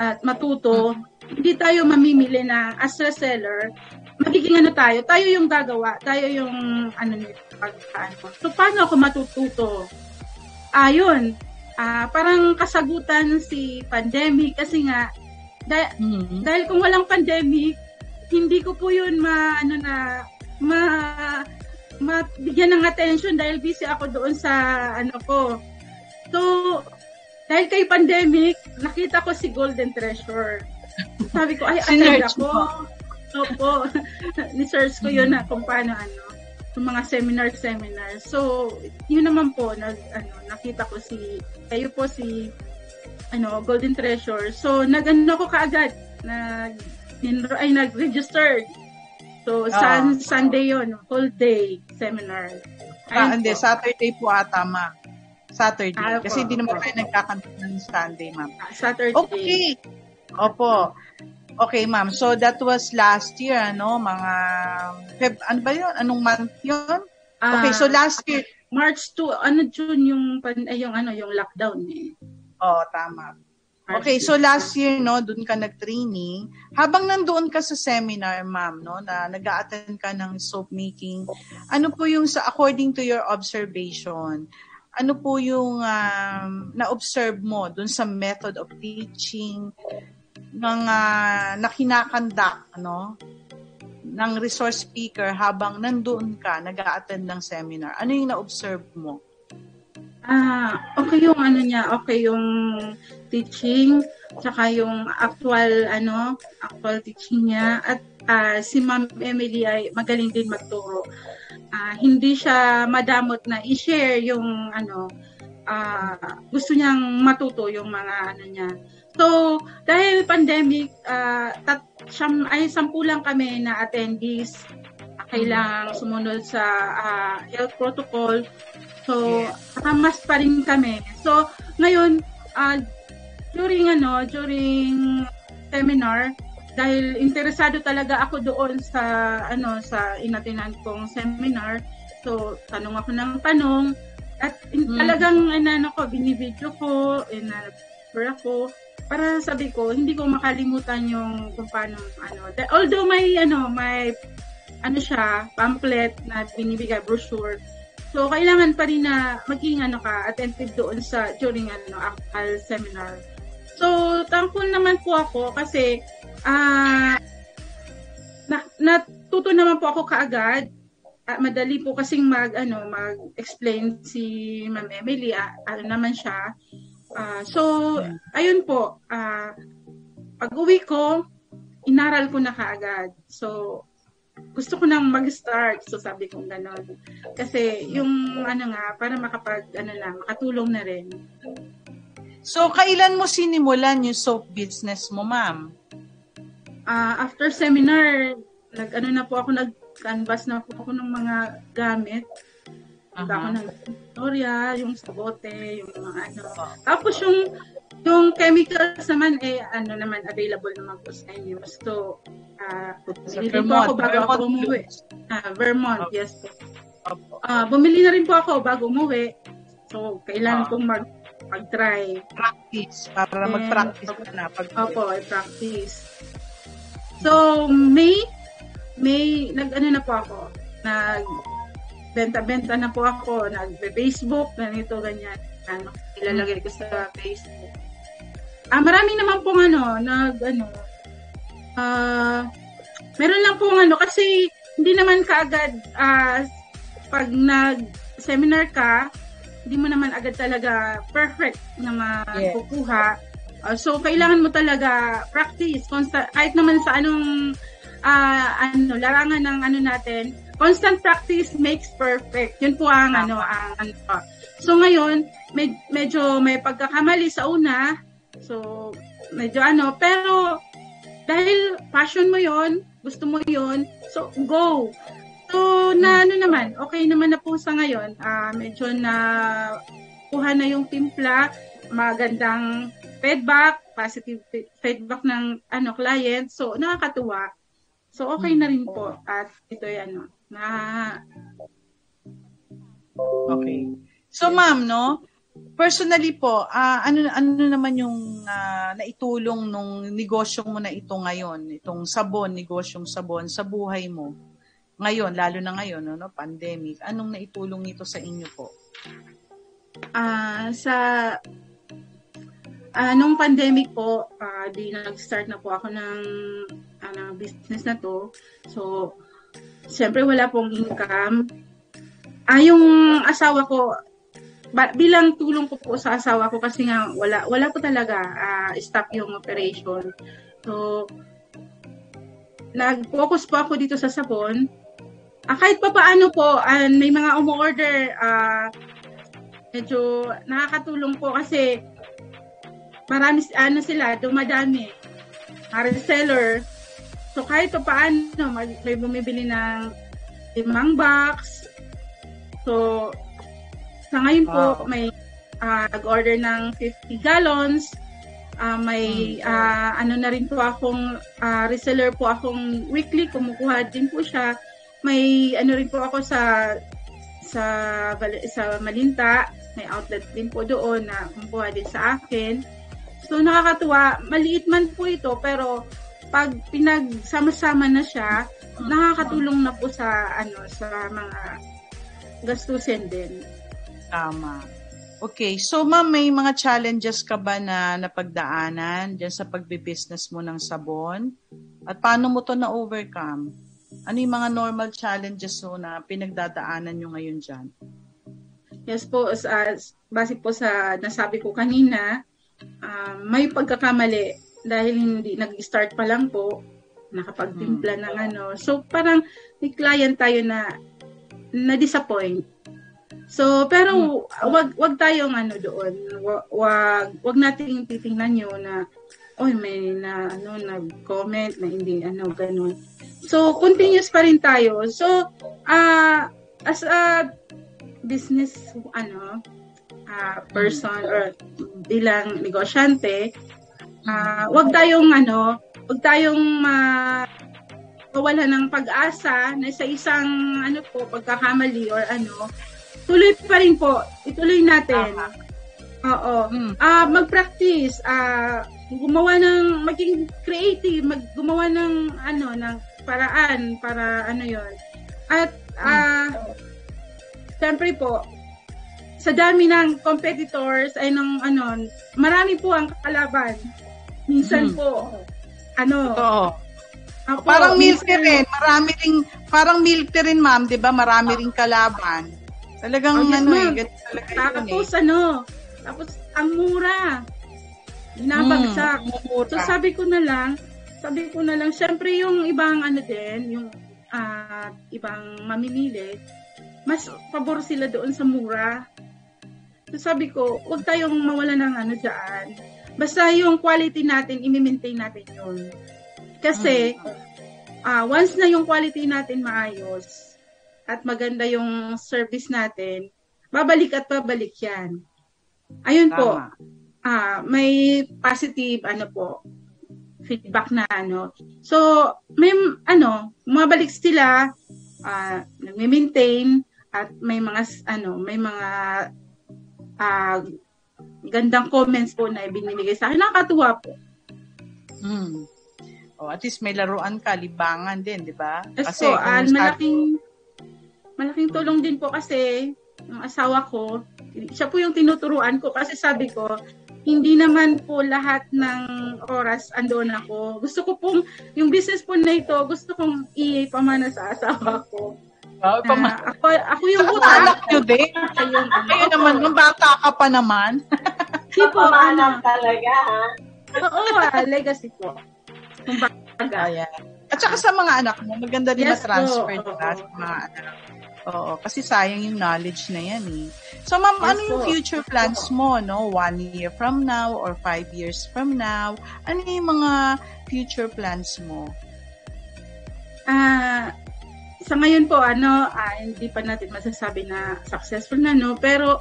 at matuto. Hmm. Hindi tayo mamimili na as a seller, magiging ano tayo, tayo yung gagawa, tayo yung ano nito pagkaan So, paano ako matututo? Ayun, ah, parang kasagutan si pandemic kasi nga, da- mm-hmm. dahil kung walang pandemic, hindi ko po yun ma, ano na, ma, mabigyan ng attention dahil busy ako doon sa, ano ko. So, dahil kay pandemic, nakita ko si Golden Treasure. Sabi ko, ay, attend ako. Opo. Ni-search ko yun na kung paano ano yung mga seminar-seminar. So, yun naman po, nag, ano, nakita ko si, kayo po si, ano, Golden Treasure. So, nag-ano ko kaagad, nag, ay, nag-registered. So, sun, Sunday yon whole day seminar. Ah, hindi, Saturday po ata, ma. Saturday. Ah, Kasi hindi naman kayo nagkakanta ng Sunday, ma'am. Ah, Saturday. Okay. Opo. Okay, ma'am. So that was last year, ano, mga Feb, ano ba 'yon? Anong month 'yon? Okay, so ah, last year, March 2, ano June yung yung ano, yung lockdown eh. Oh, tama. Okay, so last year, no, doon ka nag-training. Habang nandoon ka sa seminar, ma'am, no, na nag-a-attend ka ng soap making, ano po yung sa according to your observation, ano po yung um, na-observe mo doon sa method of teaching, ng uh, na kinakandak no ng resource speaker habang nandoon ka nag attend ng seminar. Ano yung na-observe mo? Ah okay yung ano niya okay yung teaching tsaka yung actual ano actual teaching niya. At uh, si Ma'am Emily ay magaling din magturo. Uh, hindi siya madamot na i-share yung ano uh, gusto niyang matuto yung mga ano niya So, dahil pandemic, uh, tat, siyam, ay sampu lang kami na attendees. Kailangang sumunod sa uh, health protocol. So, yes. nakamas pa rin kami. So, ngayon, uh, during ano, during seminar, dahil interesado talaga ako doon sa ano sa inatinan kong seminar. So, tanong ako ng tanong at mm. talagang inano ko, binibidyo ko, inano ako para sabi ko, hindi ko makalimutan yung kung paano, ano, although may, ano, may, ano siya, pamphlet na binibigay, brochure, so, kailangan pa rin na maging, ano ka, attentive doon sa, during, ano, ACAL seminar. So, thankful naman po ako kasi, ah, uh, na, natuto naman po ako kaagad, uh, madali po kasing mag ano mag-explain si Ma'am Emily uh, ano naman siya Uh, so, ayun po, uh, pag-uwi ko, inaral ko na kaagad. So, gusto ko nang mag-start. So, sabi ko gano'n. Kasi, yung ano nga, para makapag, ano na, makatulong na rin. So, kailan mo sinimulan yung soap business mo, ma'am? Uh, after seminar, nag, ano na po ako, nag-canvas na po ako ng mga gamit. Nag uh-huh. ako ng Victoria, yung sa bote, yung mga ano. Tapos yung yung chemicals naman eh ano naman available naman po sa inyo. So uh, bumili po ako bago Vermont ako umuwi. Uh, Vermont, okay. yes. Uh, bumili na rin po ako bago umuwi. So kailangan uh, kong mag mag-try. Practice. Para And, mag-practice ka na. Pag Opo, practice. So, May, May, nag-ano na po ako, nag, benta-benta na po ako, nagbe-Facebook, ganito, ganyan. Ano, ilalagay ko sa Facebook. Ah, marami naman pong ano, nag, ano, ah, uh, meron lang pong ano, kasi hindi naman kaagad, ah, uh, pag nag-seminar ka, hindi mo naman agad talaga perfect na makukuha. Yes. Uh, so, kailangan mo talaga practice. Consta- kahit naman sa anong uh, ano, larangan ng ano natin, constant practice makes perfect. Yun po ang ano, ang ano. So ngayon, med- medyo may pagkakamali sa una. So medyo ano, pero dahil passion mo 'yon, gusto mo 'yon, so go. So na ano naman, okay naman na po sa ngayon. Uh, medyo na kuha na yung timpla, magandang feedback, positive feedback ng ano client. So nakakatuwa. So okay na rin po at ito 'yan ano na Okay. So ma'am, no? Personally po, uh, ano ano naman yung uh, naitulong nung negosyo mo na ito ngayon, itong sabon, negosyong sabon sa buhay mo? Ngayon, lalo na ngayon, no, no pandemic. Anong naitulong nito sa inyo po? Ah, uh, sa uh, nung pandemic po, uh, di nag-start na po ako ng ano, business na to. So, Siyempre, wala pong income. Ah, yung asawa ko, ba, bilang tulong ko po sa asawa ko kasi nga wala wala po talaga uh, stop yung operation. So nag-focus po ako dito sa sabon. Ah, kahit pa paano po, uh, may mga umu-order, uh, medyo nakakatulong po kasi marami ano sila, dumadami. Mga reseller, So kahit pa paano, may bumibili ng limang box. So sa ngayon po, wow. may uh, nag-order ng 50 gallons. Uh, may uh, ano na rin po akong uh, reseller po akong weekly, kumukuha din po siya. May ano rin po ako sa sa sa Malinta, may outlet din po doon na kumukuha din sa akin. So nakakatuwa, maliit man po ito pero pag pinagsama-sama na siya, nakakatulong na po sa ano sa mga gastusin din. Tama. Okay, so ma'am, may mga challenges ka ba na napagdaanan diyan sa pagbe-business mo ng sabon? At paano mo to na-overcome? Ano yung mga normal challenges mo na pinagdadaanan nyo ngayon dyan? Yes po, as, as base po sa nasabi ko kanina, uh, may pagkakamali dahil hindi nag-start pa lang po, nakapagtimpla hmm. ng ano. So parang may client tayo na na-disappoint. So pero hmm. wag wag tayong ano doon. Wag wag nating titingnan niyo na oy may na ano nag-comment na hindi ano ganun. So continuous pa rin tayo. So uh, as a business ano uh, person or bilang negosyante, uh, wag tayong ano, wag tayong uh, mawala ng pag-asa na sa isang ano po pagkakamali or ano, tuloy pa rin po. Ituloy natin. Oo. Hmm. Uh, mag-practice, uh, gumawa ng maging creative, mag gumawa ng ano ng paraan para ano 'yon. At uh, hmm. siyempre po sa dami ng competitors ay ng ano, marami po ang kalaban. Minsan hmm. po ano, Totoo. Apo, parang milk rin, marami ring parang milk rin ma'am, 'di ba? Marami ring kalaban. Talagang oh, ano eh, talaga Tapos eh. ano, tapos ang mura. Binabagsak. Hmm, so sabi ko na lang, sabi ko na lang, syempre yung ibang ano din, yung uh, ibang mamimili, mas pabor sila doon sa mura. So sabi ko, huwag tayong mawala ng ano dyan. Basta yung quality natin, i-maintain natin yun. Kasi, uh, once na yung quality natin maayos, at maganda yung service natin, babalik at babalik yan. Ayun Tama. po, uh, may positive ano po, feedback na ano. So, may ano, mabalik sila, uh, nagme-maintain at may mga ano, may mga uh, gandang comments po na ibinibigay sa akin. Nakakatuwa po. Hmm. Oh, at least may laruan ka, libangan din, di ba? Yes kasi po, uh, malaking malaking tulong din po kasi yung asawa ko, siya po yung tinuturuan ko kasi sabi ko, hindi naman po lahat ng oras andon ako. Gusto ko pong, yung business po na ito, gusto kong i-pamana sa asawa ko. Uh, ako, ako yung utak. Anak nyo din. Ayun, Kayo naman, nung bata ka pa naman. Hindi po. Pamahalang talaga, ha? Oo, uh, legacy po. Kumbaga. Ayan. At saka sa mga anak mo, maganda din yes, na-transfer po. nila sa mga anak. Oo, kasi sayang yung knowledge na yan eh. So ma'am, yes, ano yung future plans mo, no? One year from now or five years from now? Ano yung mga future plans mo? Ah, uh, sa ngayon po, ano, uh, hindi pa natin masasabi na successful na, no? Pero,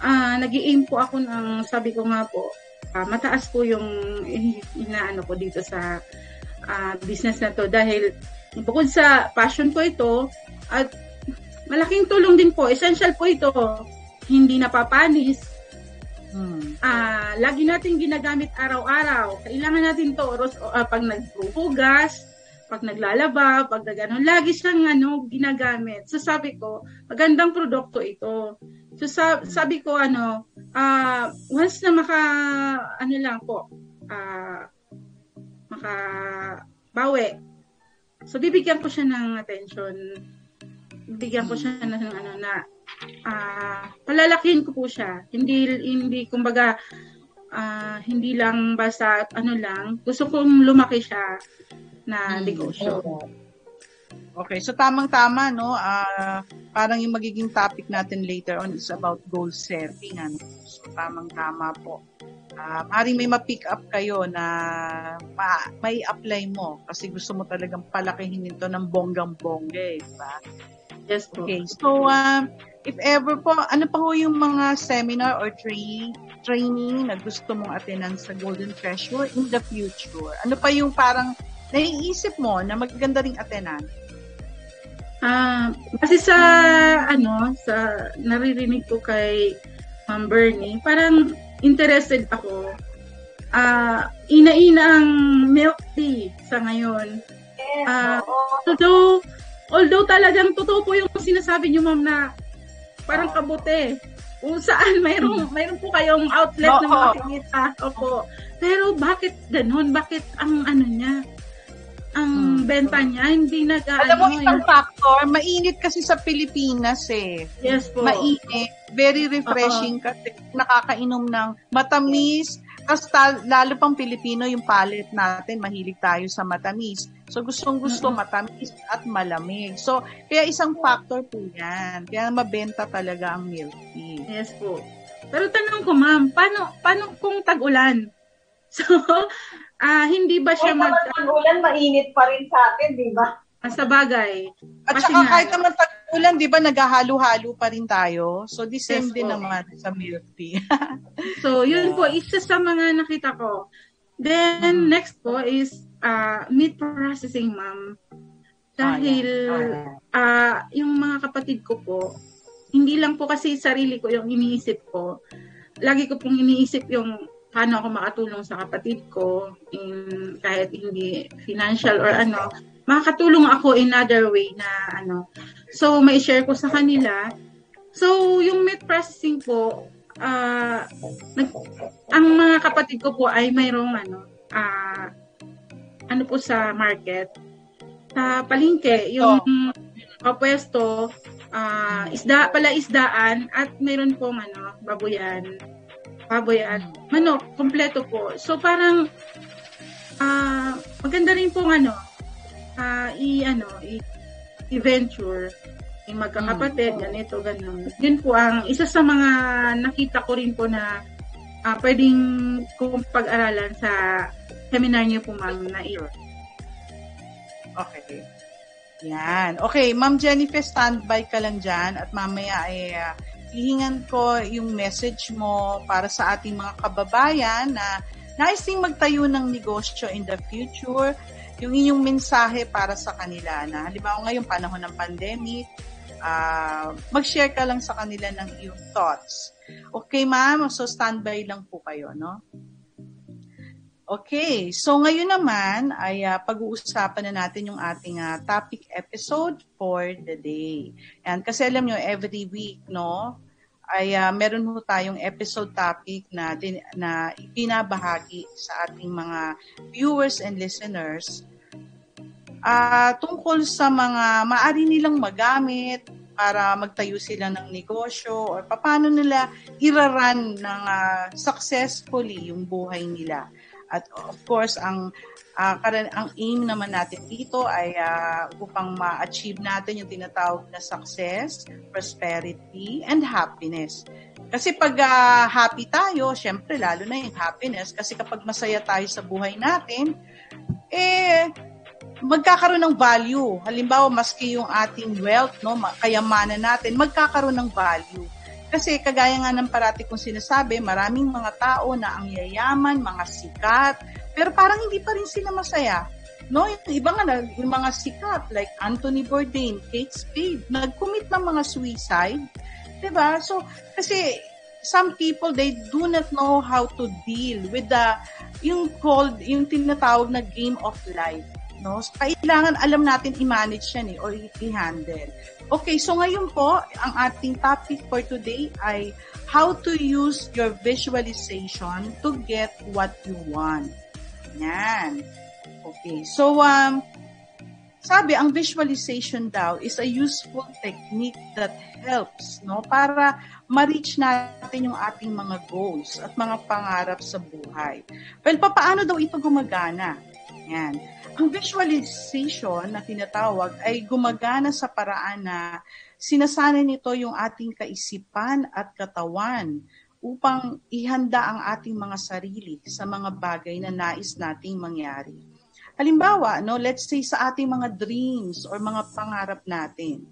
uh, nag aim po ako ng, sabi ko nga po, uh, mataas po yung inaano ko dito sa uh, business na to dahil bukod sa passion ko ito at malaking tulong din po. Essential po ito. Hindi napapanis. Hmm. Uh, lagi natin ginagamit araw-araw. Kailangan natin to oros uh, pag naghuhugas, pag naglalaba, pag nagano, lagi siyang ano ginagamit. So sabi ko, magandang produkto ito. So sa, sabi ko ano, uh, once na maka ano lang po, uh, maka bawi. So bibigyan ko siya ng attention bigyan ko siya ng ano na uh, palalakihin ko po siya. Hindi hindi kumbaga uh, hindi lang basta ano lang, gusto kong lumaki siya na hmm. negosyo. Okay, so tamang-tama no, uh, parang yung magiging topic natin later on is about goal setting ano. So tamang-tama po. Uh, maaaring may ma-pick up kayo na ma- may apply mo kasi gusto mo talagang palakihin ito ng bonggang-bongga, eh, di ba? Yes po. Okay. So, uh, if ever po, ano pa ho yung mga seminar or tra- training na gusto mong attenan sa Golden Treasure in the future? Ano pa yung parang naiisip mo na maganda ring attenan? Ah, uh, kasi sa ano, sa naririnig ko kay Ma'am Bernie, parang interested ako. Ah, uh, ina-ina ang milk tea sa ngayon. Ah, uh, so Although talagang totoo po yung sinasabi niyo ma'am na parang kabote. Kung saan mayroong mayroon po kayong outlet oh, na makikita. Opo. Pero bakit ganun? Bakit ang ano niya? ang hmm. benta niya, hindi nag Alam mo, isang yung... factor, mainit kasi sa Pilipinas eh. Yes po. Mainit, very refreshing Uh-oh. kasi nakakainom ng matamis, tapos lalo pang Pilipino, yung palate natin, mahilig tayo sa matamis. So, gustong gusto mm-hmm. matamis at malamig. So, kaya isang factor po yan. Kaya mabenta talaga ang milk tea. Yes po. Pero tanong ko, ma'am, paano, paano kung tag-ulan? So, ah hindi ba siya mag... Tag-ulan, mainit pa rin sa atin, di ba? Ah, sa bagay. At saka kahit naman tag ulan, di ba, naghahalo-halo pa rin tayo. So, the same Yes din po. naman sa milk tea. So, yun po, isa sa mga nakita ko. Then, Mhm. next po is uh, meat processing, ma'am. Dahil, ah, yung mga kapatid ko po, hindi lang po kasi sarili ko yung iniisip ko. Lagi ko pong iniisip yung paano ako makatulong sa kapatid ko in, kahit hindi financial or ano. Makakatulong ako in other way na ano. So may share ko sa kanila. So yung meat processing po ah nag- ang mga kapatid ko po ay mayroong ano ah ano po sa market? Sa palengke yung kapwesto ah isda pala isdaan at mayroon pong ano baboyan. Baboy at manok kompleto po. So parang ah maganda rin pong ano ah i ano i, i-venture. Yung magkakapatid, ganito, ganun. Yun po ang isa sa mga nakita ko rin po na ah, pwedeng kong pag-aralan sa seminar niyo po, ma'am, na iyo. Okay. Yan. Okay, Ma'am Jennifer, standby ka lang dyan at mamaya ay uh, hihingan ko yung message mo para sa ating mga kababayan na nais ding magtayo ng negosyo in the future, yung inyong mensahe para sa kanila na halimbawa ngayong panahon ng pandemic, uh, mag-share ka lang sa kanila ng iyong thoughts. Okay, ma'am? So, standby lang po kayo, no? Okay, so ngayon naman ay uh, pag-uusapan na natin yung ating uh, topic episode for the day. And kasi alam nyo, every week, no, ay uh, meron ho tayong episode topic na, din, na ibinabahagi sa ating mga viewers and listeners uh, tungkol sa mga maaari nilang magamit para magtayo sila ng negosyo or paano nila iraran ng uh, successfully yung buhay nila. At of course, ang uh, karan ang aim naman natin dito ay uh, upang ma-achieve natin yung tinatawag na success, prosperity, and happiness. Kasi pag uh, happy tayo, syempre lalo na yung happiness kasi kapag masaya tayo sa buhay natin, eh magkakaroon ng value. Halimbawa, maski yung ating wealth, no, kayamanan natin, magkakaroon ng value. Kasi kagaya nga ng parati kong sinasabi, maraming mga tao na ang yayaman, mga sikat, pero parang hindi pa rin sila masaya. No, yung iba nga, yung mga sikat like Anthony Bourdain, Kate Spade, nag-commit ng mga suicide. 'Di ba? So, kasi some people they do not know how to deal with the yung called yung tinatawag na game of life no? Kailangan alam natin i-manage yan eh, or i-handle. Okay, so ngayon po, ang ating topic for today ay how to use your visualization to get what you want. Yan. Okay, so um, sabi, ang visualization daw is a useful technique that helps no para ma-reach natin yung ating mga goals at mga pangarap sa buhay. Well, paano daw ito gumagana? Yan. Ang visualization na tinatawag ay gumagana sa paraan na sinasanay nito yung ating kaisipan at katawan upang ihanda ang ating mga sarili sa mga bagay na nais nating mangyari. Halimbawa, no, let's say sa ating mga dreams or mga pangarap natin.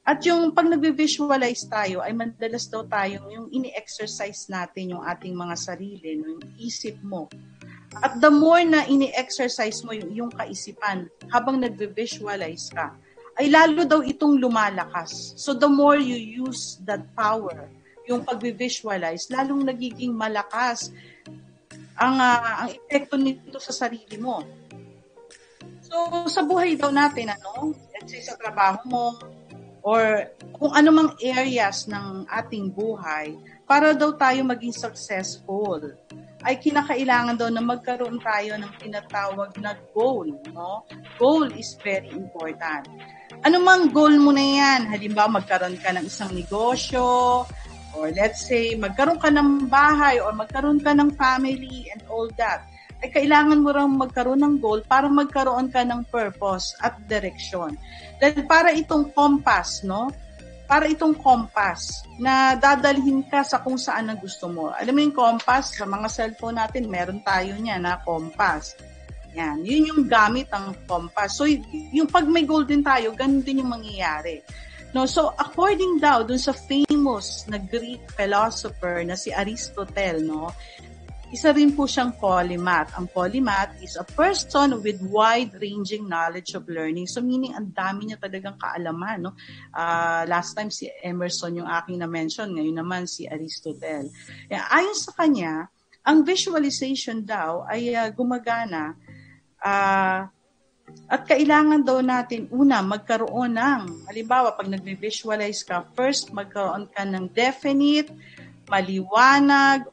At yung pag nagvi-visualize tayo ay madalas daw tayong yung ini-exercise natin yung ating mga sarili, no, yung isip mo, at the more na ini-exercise mo yung, yung kaisipan habang nagve-visualize ka, ay lalo daw itong lumalakas. So the more you use that power, yung pagvi-visualize, lalong nagiging malakas ang, uh, ang epekto nito sa sarili mo. So sa buhay daw natin, ano, let's say sa trabaho mo, or kung anumang areas ng ating buhay, para daw tayo maging successful ay kinakailangan daw na magkaroon tayo ng tinatawag na goal. No? Goal is very important. Ano mang goal mo na yan? Halimbawa, magkaroon ka ng isang negosyo, or let's say, magkaroon ka ng bahay, or magkaroon ka ng family, and all that. Ay kailangan mo rin magkaroon ng goal para magkaroon ka ng purpose at direction. Dahil para itong compass, no? para itong compass na dadalhin ka sa kung saan ang gusto mo. Alam mo yung compass, sa mga cellphone natin, meron tayo niya na compass. Yan, yun yung gamit ang compass. So, yung pag may goal din tayo, ganun din yung mangyayari. No, so according daw dun sa famous na Greek philosopher na si Aristotle, no, isa rin po siyang polymath. Ang polymath is a person with wide-ranging knowledge of learning. So meaning ang dami niya talagang kaalaman. No? Uh, last time si Emerson yung aking na-mention, ngayon naman si Aristotle. Yeah, ayon sa kanya, ang visualization daw ay uh, gumagana uh, at kailangan daw natin, una, magkaroon ng, halimbawa, pag nag-visualize ka, first, magkaroon ka ng definite, maliwanag,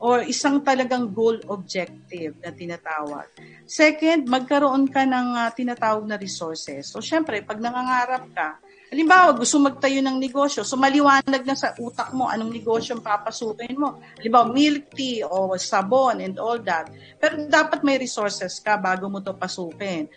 or isang talagang goal objective na tinatawag. Second, magkaroon ka ng uh, tinatawag na resources. So, syempre, pag nangangarap ka, halimbawa, gusto magtayo ng negosyo, so maliwanag na sa utak mo anong negosyo ang papasukin mo. Halimbawa, milk tea o sabon and all that. Pero dapat may resources ka bago mo to pasukin.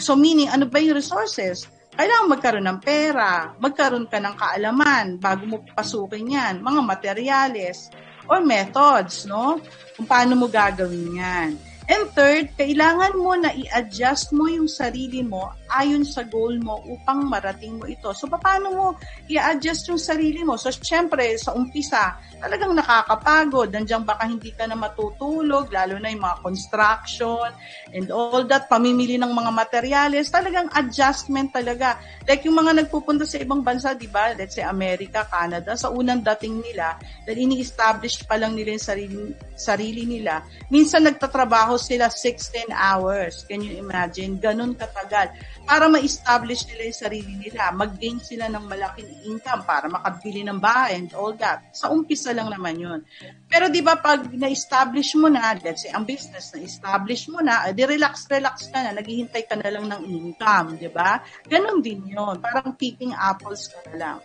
So, meaning, ano ba yung resources? Kailangan magkaroon ng pera, magkaroon ka ng kaalaman bago mo pasukin yan, mga materyales, or methods, no? Kung paano mo gagawin yan. And third, kailangan mo na i-adjust mo yung sarili mo ayon sa goal mo upang marating mo ito. So, paano mo i-adjust yung sarili mo? So, syempre, sa umpisa, talagang nakakapagod. Nandiyan baka hindi ka na matutulog, lalo na yung mga construction and all that, pamimili ng mga materyales, talagang adjustment talaga. Like yung mga nagpupunta sa ibang bansa, di ba? Let's say America, Canada, sa unang dating nila, dahil ini-establish pa lang nila yung sarili, sarili nila, minsan nagtatrabaho sila 16 hours. Can you imagine? Ganun katagal. Para ma-establish nila yung sarili nila, mag-gain sila ng malaking income para makabili ng bahay and all that. Sa umpisa lang naman yun. Pero di ba pag na-establish mo na, let's say ang business na-establish mo na, di relax-relax ka na, naghihintay ka na lang ng income, di ba? Ganon din yun. Parang picking apples ka na lang.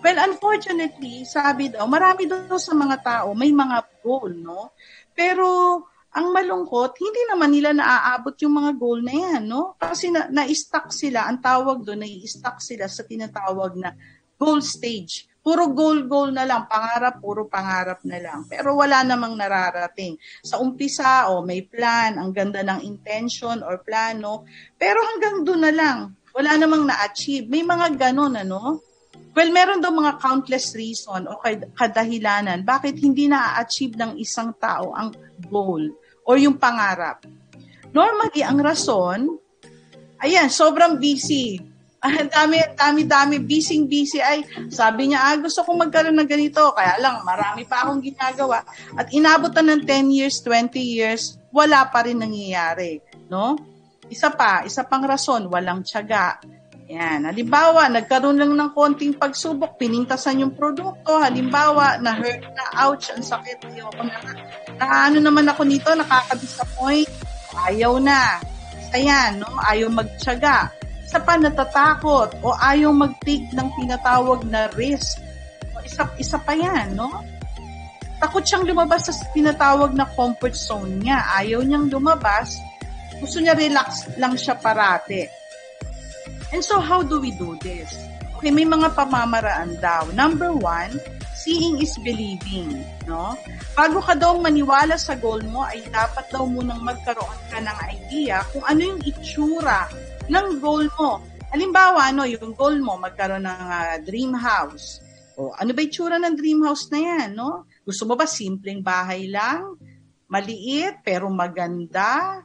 Well, unfortunately, sabi daw, marami daw sa mga tao may mga goal, no? Pero ang malungkot, hindi naman nila naaabot yung mga goal na yan, no? Kasi na, na-stuck sila, ang tawag doon, na-stuck sila sa tinatawag na goal stage. Puro goal-goal na lang, pangarap, puro pangarap na lang. Pero wala namang nararating. Sa umpisa, o oh, may plan, ang ganda ng intention or plano, pero hanggang doon na lang. Wala namang na-achieve. May mga ganun, ano? Well, meron daw mga countless reason o kadahilanan bakit hindi na-achieve ng isang tao ang goal or yung pangarap. Normally, ang rason, ayan, sobrang busy. Ang dami, dami, dami, busy, busy. Ay, sabi niya, ah, gusto kong magkaroon ng ganito. Kaya lang, marami pa akong ginagawa. At inabot na ng 10 years, 20 years, wala pa rin nangyayari. No? Isa pa, isa pang rason, walang tiyaga. Yan. Halimbawa, nagkaroon lang ng konting pagsubok, pinintasan yung produkto. Halimbawa, na-hurt na, ouch, ang sakit. Ayoko na, na ano naman ako nito, nakaka-disappoint. Ayaw na. Ayan, no? Ayaw magtyaga isa pa natatakot o ayaw mag-take ng tinatawag na risk. Isa, isa pa yan, no? Takot siyang lumabas sa tinatawag na comfort zone niya. Ayaw niyang lumabas. Gusto niya relax lang siya parate. And so, how do we do this? Okay, may mga pamamaraan daw. Number one, seeing is believing. No? Bago ka daw maniwala sa goal mo, ay dapat daw munang magkaroon ka ng idea kung ano yung itsura ng goal mo. Halimbawa, ano, yung goal mo, magkaroon ng uh, dream house. O, ano ba itsura ng dream house na yan, no? Gusto mo ba simpleng bahay lang? Maliit, pero maganda?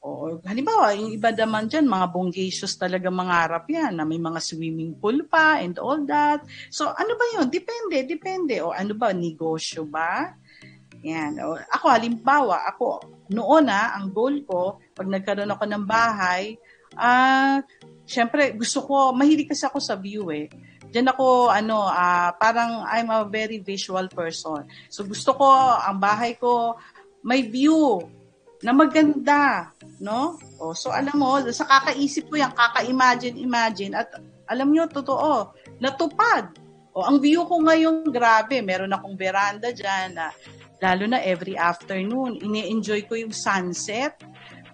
O, halimbawa, yung iba naman dyan, mga bongacious talaga mangarap yan, na may mga swimming pool pa and all that. So, ano ba yun? Depende, depende. O, ano ba, negosyo ba? Yan. O, ako, halimbawa, ako, noon na, ang goal ko, pag nagkaroon ako ng bahay, Ah, uh, syempre gusto ko mahilig kasi ako sa view eh. Diyan ako ano, uh, parang I'm a very visual person. So gusto ko ang bahay ko may view na maganda, no? O, so alam mo, sa kakaisip ko yan, kaka-imagine, imagine at alam niyo totoo, natupad. O ang view ko ngayon, grabe, meron akong veranda diyan na lalo na every afternoon, ini-enjoy ko yung sunset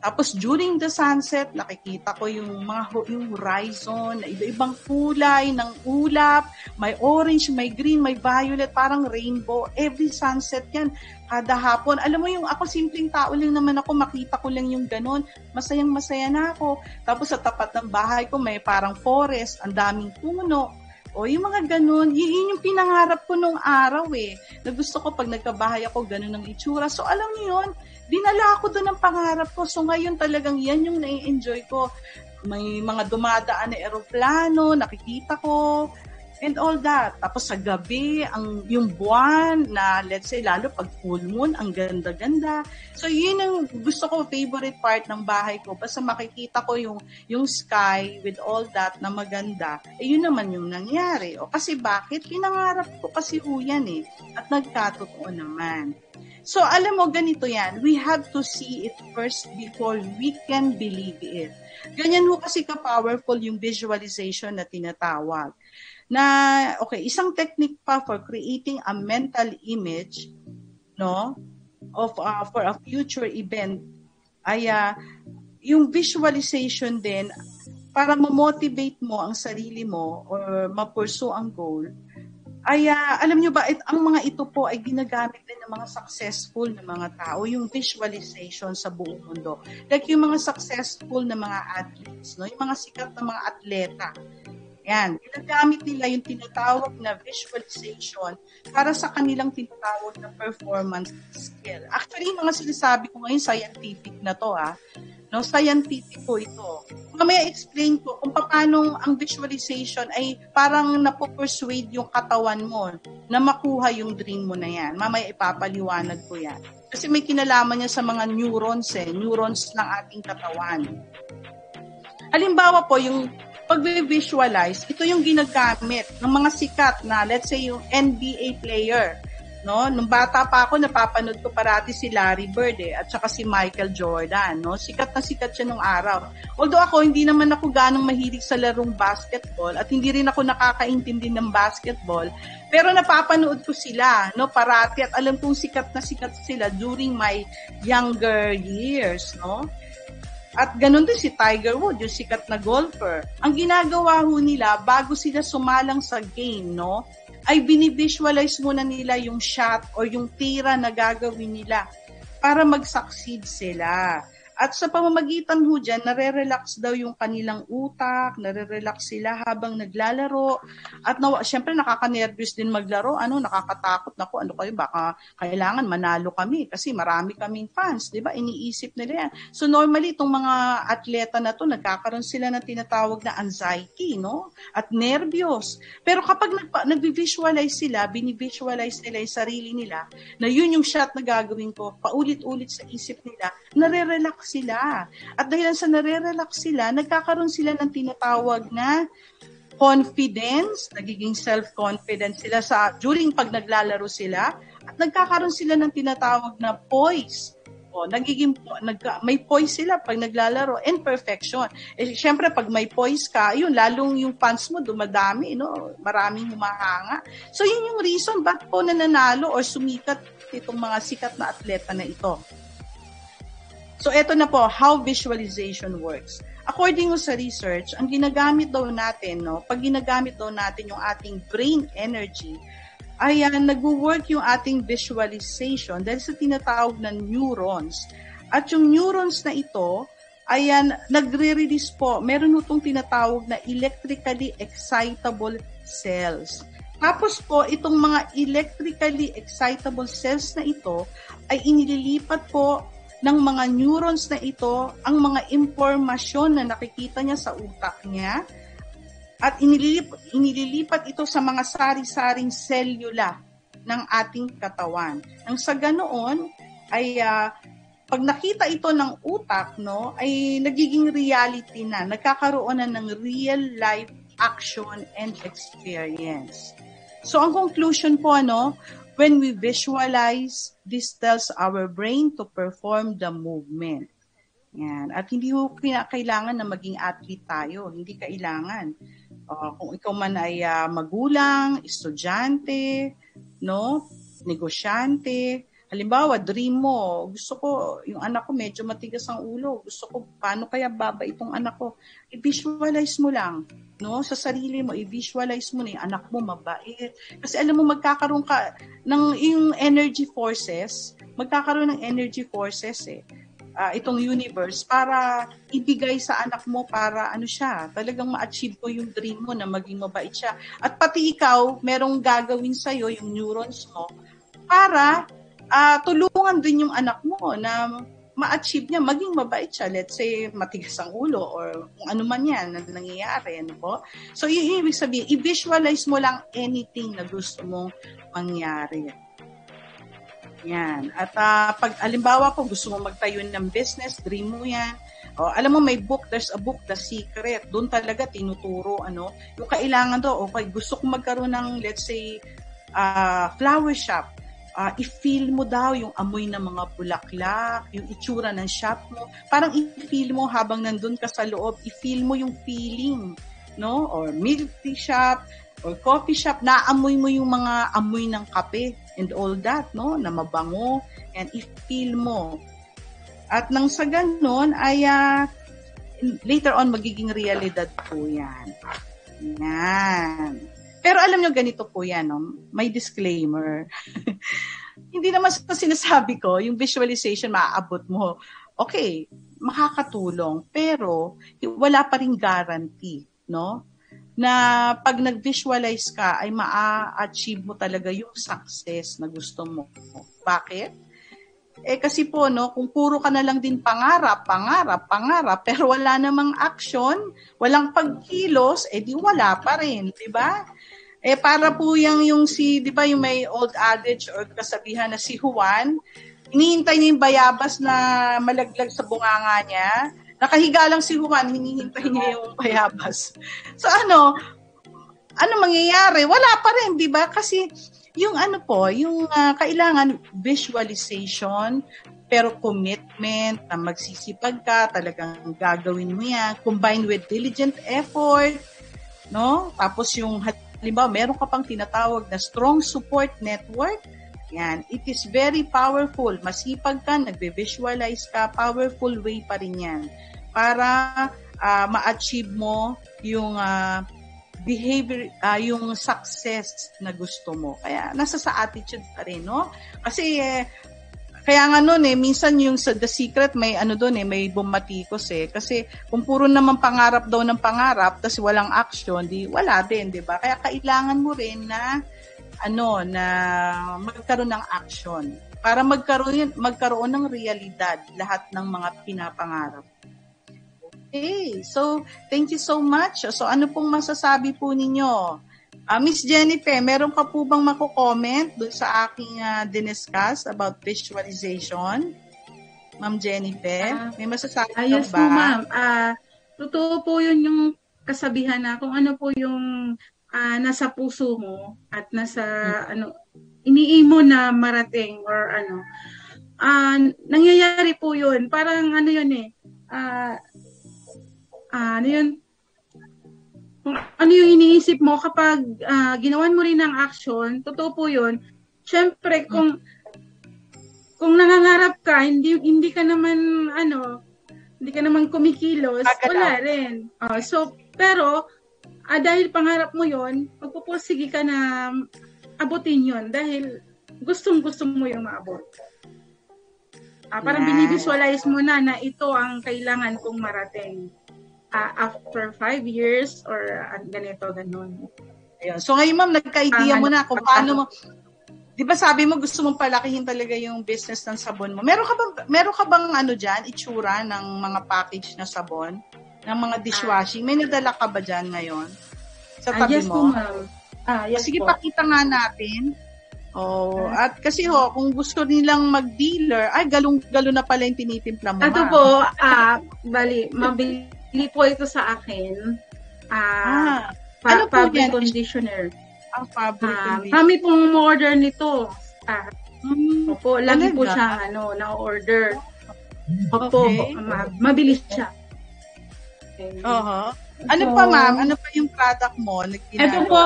Tapos during the sunset, nakikita ko yung mga yung horizon na iba-ibang kulay ng ulap, may orange, may green, may violet, parang rainbow. Every sunset yan, kada hapon. Alam mo yung ako simpleng tao lang naman ako, makita ko lang yung ganun. Masayang masaya na ako. Tapos sa tapat ng bahay ko may parang forest, ang daming puno. O yung mga ganun, yun yung pinangarap ko nung araw eh. Na gusto ko pag nagkabahay ako, ganun ang itsura. So alam niyo yun, dinala ako doon ng pangarap ko. So ngayon talagang yan yung nai-enjoy ko. May mga dumadaan na eroplano, nakikita ko, and all that. Tapos sa gabi, ang yung buwan na let's say lalo pag full moon, ang ganda-ganda. So yun ang gusto ko favorite part ng bahay ko. Basta makikita ko yung yung sky with all that na maganda. Eh yun naman yung nangyari. O kasi bakit? Pinangarap ko kasi ho yan eh. At nagkatotoo naman. So, alam mo, ganito yan. We have to see it first before we can believe it. Ganyan ho kasi ka-powerful yung visualization na tinatawag. Na, okay, isang technique pa for creating a mental image, no, of, uh, for a future event, ay uh, yung visualization din, para ma-motivate mo ang sarili mo or ma-pursue ang goal, ay uh, alam nyo ba, it, ang mga ito po ay ginagamit din ng mga successful na mga tao, yung visualization sa buong mundo. Like yung mga successful na mga athletes, no? yung mga sikat na mga atleta. Yan, ginagamit nila yung tinatawag na visualization para sa kanilang tinatawag na performance skill. Actually, mga sinasabi ko ngayon, scientific na to ah. No, scientific po ito. Mamaya explain ko kung paano ang visualization ay parang napo-persuade yung katawan mo na makuha yung dream mo na yan. Mamaya ipapaliwanag ko yan. Kasi may kinalaman niya sa mga neurons eh, neurons ng ating katawan. Halimbawa po, yung pag-visualize, ito yung ginagamit ng mga sikat na, let's say, yung NBA player no? Nung bata pa ako, napapanood ko parati si Larry Bird eh, at saka si Michael Jordan, no? Sikat na sikat siya nung araw. Although ako, hindi naman ako ganong mahilig sa larong basketball at hindi rin ako nakakaintindi ng basketball, pero napapanood ko sila, no? Parati at alam kong sikat na sikat sila during my younger years, no? At ganun din si Tiger Woods, yung sikat na golfer. Ang ginagawa ho nila, bago sila sumalang sa game, no? Ay binivisualize muna nila yung shot or yung tira na gagawin nila para mag-succeed sila. At sa pamamagitan ho dyan, nare-relax daw yung kanilang utak, nare-relax sila habang naglalaro. At na, syempre nakaka-nervous din maglaro. Ano, nakakatakot na ko. Ano kayo, baka kailangan manalo kami kasi marami kaming fans. di ba Iniisip nila yan. So normally, itong mga atleta na to, nagkakaroon sila ng tinatawag na anxiety, no? At nervyos. Pero kapag nag- nag-visualize sila, binivisualize nila yung sarili nila, na yun yung shot na gagawin ko, paulit-ulit sa isip nila, nare-relax sila. At dahil sa nare-relax sila, nagkakaroon sila ng tinatawag na confidence, nagiging self-confident sila sa during pag naglalaro sila at nagkakaroon sila ng tinatawag na poise. O, nagiging nag, may poise sila pag naglalaro and perfection. Eh syempre pag may poise ka, yun lalong yung fans mo dumadami, no? Maraming humahanga. So yun yung reason bakit po nananalo or sumikat itong mga sikat na atleta na ito. So, eto na po, how visualization works. According sa research, ang ginagamit daw natin, no, pag ginagamit daw natin yung ating brain energy, ay uh, nag-work yung ating visualization dahil sa tinatawag na neurons. At yung neurons na ito, ayan, nagre-release po, meron itong tinatawag na electrically excitable cells. Tapos po, itong mga electrically excitable cells na ito ay inililipat po ng mga neurons na ito ang mga impormasyon na nakikita niya sa utak niya at inililipat, inililipat ito sa mga sari-saring selula ng ating katawan. Nang sa ganoon ay uh, pag nakita ito ng utak no ay nagiging reality na nagkakaroon na ng real life action and experience. So ang conclusion po ano, When we visualize, this tells our brain to perform the movement. Yan. At hindi ho kailangan na maging athlete tayo. Hindi kailangan. Uh, kung ikaw man ay uh, magulang, estudyante, no, negosyante, halimbawa, dream mo, gusto ko, yung anak ko medyo matigas ang ulo, gusto ko, paano kaya baba itong anak ko? I-visualize mo lang, no? Sa sarili mo, i-visualize mo na yung anak mo mabait. Kasi alam mo, magkakaroon ka ng yung energy forces, magkakaroon ng energy forces eh uh, itong universe para ibigay sa anak mo para ano siya, talagang ma-achieve ko yung dream mo na maging mabait siya. At pati ikaw, merong gagawin sa'yo, yung neurons mo, para uh, tulungan din yung anak mo na ma-achieve niya, maging mabait siya. Let's say, matigas ang ulo or kung ano man yan na nangyayari. Ano po? So, yung ibig sabihin, i-visualize mo lang anything na gusto mong mangyari. Yan. At uh, pag alimbawa ko gusto mo magtayo ng business, dream mo yan. O, alam mo may book, there's a book, The Secret. Doon talaga tinuturo ano, yung kailangan do, okay, gusto ko magkaroon ng let's say uh, flower shop uh, i-feel mo daw yung amoy ng mga bulaklak, yung itsura ng shop mo. Parang i-feel mo habang nandun ka sa loob, i-feel mo yung feeling, no? Or milk tea shop, or coffee shop, naamoy mo yung mga amoy ng kape and all that, no? Na mabango, and i-feel mo. At nang sa ganun, ay uh, later on magiging realidad po yan. Yan. Pero alam nyo, ganito po yan, no? may disclaimer. Hindi naman sa sinasabi ko, yung visualization maaabot mo. Okay, makakatulong, pero wala pa rin guarantee, no? Na pag nag-visualize ka, ay maa-achieve mo talaga yung success na gusto mo. Bakit? Eh kasi po, no, kung puro ka na lang din pangarap, pangarap, pangarap, pero wala namang action, walang pagkilos, eh di wala pa rin, di ba? Eh para po yung, yung si, di ba yung may old adage or kasabihan na si Juan, hinihintay niya yung bayabas na malaglag sa bunganga niya. Nakahiga lang si Juan, hinihintay niya yung bayabas. So ano, ano mangyayari? Wala pa rin, di ba? Kasi yung ano po, yung uh, kailangan visualization, pero commitment na magsisipag ka, talagang gagawin mo yan, combined with diligent effort, no? Tapos yung halimbawa, meron ka pang tinatawag na strong support network, yan, it is very powerful. Masipag ka, nagbe-visualize ka, powerful way pa rin yan para uh, ma-achieve mo yung uh, behavior, uh, yung success na gusto mo. Kaya nasa sa attitude pa rin, no? Kasi eh, kaya nga noon eh, minsan yung sa The Secret may ano doon eh, may bumatikos eh. Kasi kung puro naman pangarap daw ng pangarap, tapos walang action, di wala din, di ba? Kaya kailangan mo rin na ano, na magkaroon ng action para magkaroon magkaroon ng realidad lahat ng mga pinapangarap. Okay, so thank you so much. So ano pong masasabi po ninyo? Uh, Miss Jennifer, meron ka po bang mako-comment dun sa aking uh, diniscuss about visualization? Ma'am Jennifer, uh, may masasabi uh, yes ba? Yes po ma'am. Uh, totoo po yun yung kasabihan na kung ano po yung uh, nasa puso mo at nasa hmm. ano iniimo na marating or ano. Uh, nangyayari po yun. Parang ano yun eh. Uh, uh, ano yun? kung ano yung iniisip mo kapag uh, ginawan mo rin ng action, totoo po yun. Siyempre, kung kung nangangarap ka, hindi hindi ka naman ano, hindi ka naman kumikilos, wala rin. Uh, so, pero uh, dahil pangarap mo 'yon, magpupursige ka na abutin 'yon dahil gustong-gusto mo yung maabot. Uh, parang yeah. binivisualize mo na na ito ang kailangan kong marating uh, after five years or uh, ganito, ganun. Ayun. So ngayon ma'am, nagka-idea uh, mo na kung paano mo, di ba sabi mo gusto mong palakihin talaga yung business ng sabon mo. Meron ka bang, meron ka bang ano dyan, itsura ng mga package na sabon? Ng mga dishwashing? May nadala ka ba dyan ngayon? Sa tabi uh, yes, mo? Po, ma'am. Ah, yes Sige, po. pakita nga natin. Oh, at kasi ho, kung gusto nilang mag-dealer, ay galong-galo na pala yung tinitimpla mo. Ito po, ah, uh, bali, mabili hindi po ito sa akin. Uh, ah, pa- ano po fabric yan? conditioner. Ang fabric uh, conditioner. Kami pong order nito. Ah, hmm, opo, lagi po siya ano, na-order. Opo, okay. ma- mabilis siya. Okay. Uh-huh. Ano so, pa ma'am? Ano pa yung product mo? Ito po,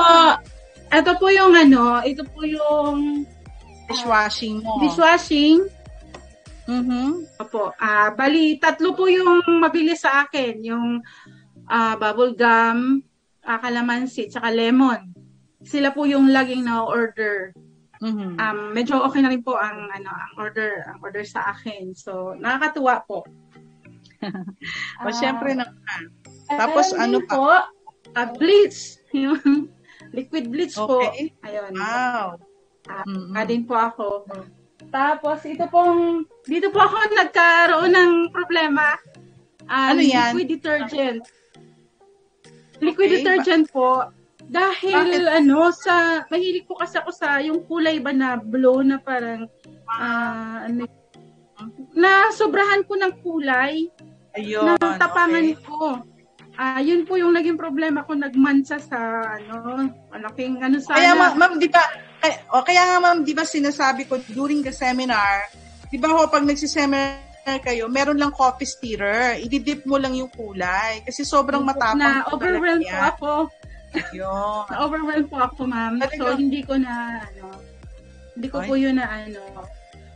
ito po yung ano, ito po yung dishwashing mo. Dishwashing. Mhm. Opo. Ah, bali tatlo po yung mabilis sa akin, yung ah, bubble gum, ah, calamansi, tsaka lemon. Sila po yung laging na-order. Mhm. Um, medyo okay na rin po ang ano, ang order, ang order sa akin. So, nakakatuwa po. o syempre na Tapos ano pa? po? Ah, bleach. Yung liquid bleach po. Okay. Ayun. Wow. Mm-mm. ah, din po ako. Tapos ito pong, dito po ako nagkaroon ng problema. Ah, Ano yan? Liquid detergent. Liquid Okay. detergent po. Dahil Bakit? ano, sa, mahilig po kasi ako sa yung kulay ba na blue na parang, ah, ano, na sobrahan ko ng kulay, Ayun. na tapangan okay. ko. Ah, yun po yung naging problema ko nagmansa sa ano, malaking ano sana. Kaya ma- ma'am, di ba, kaya, o kaya nga ma'am, di ba sinasabi ko during the seminar, di ba ho, pag nagsiseminar kayo, meron lang coffee stirrer. Ididip mo lang yung kulay. Kasi sobrang matapang. na overwhelmed po ako. Yun. Overwhelmed po ako, ma'am. So hindi ko na ano, hindi ko Ay. po yun na ano.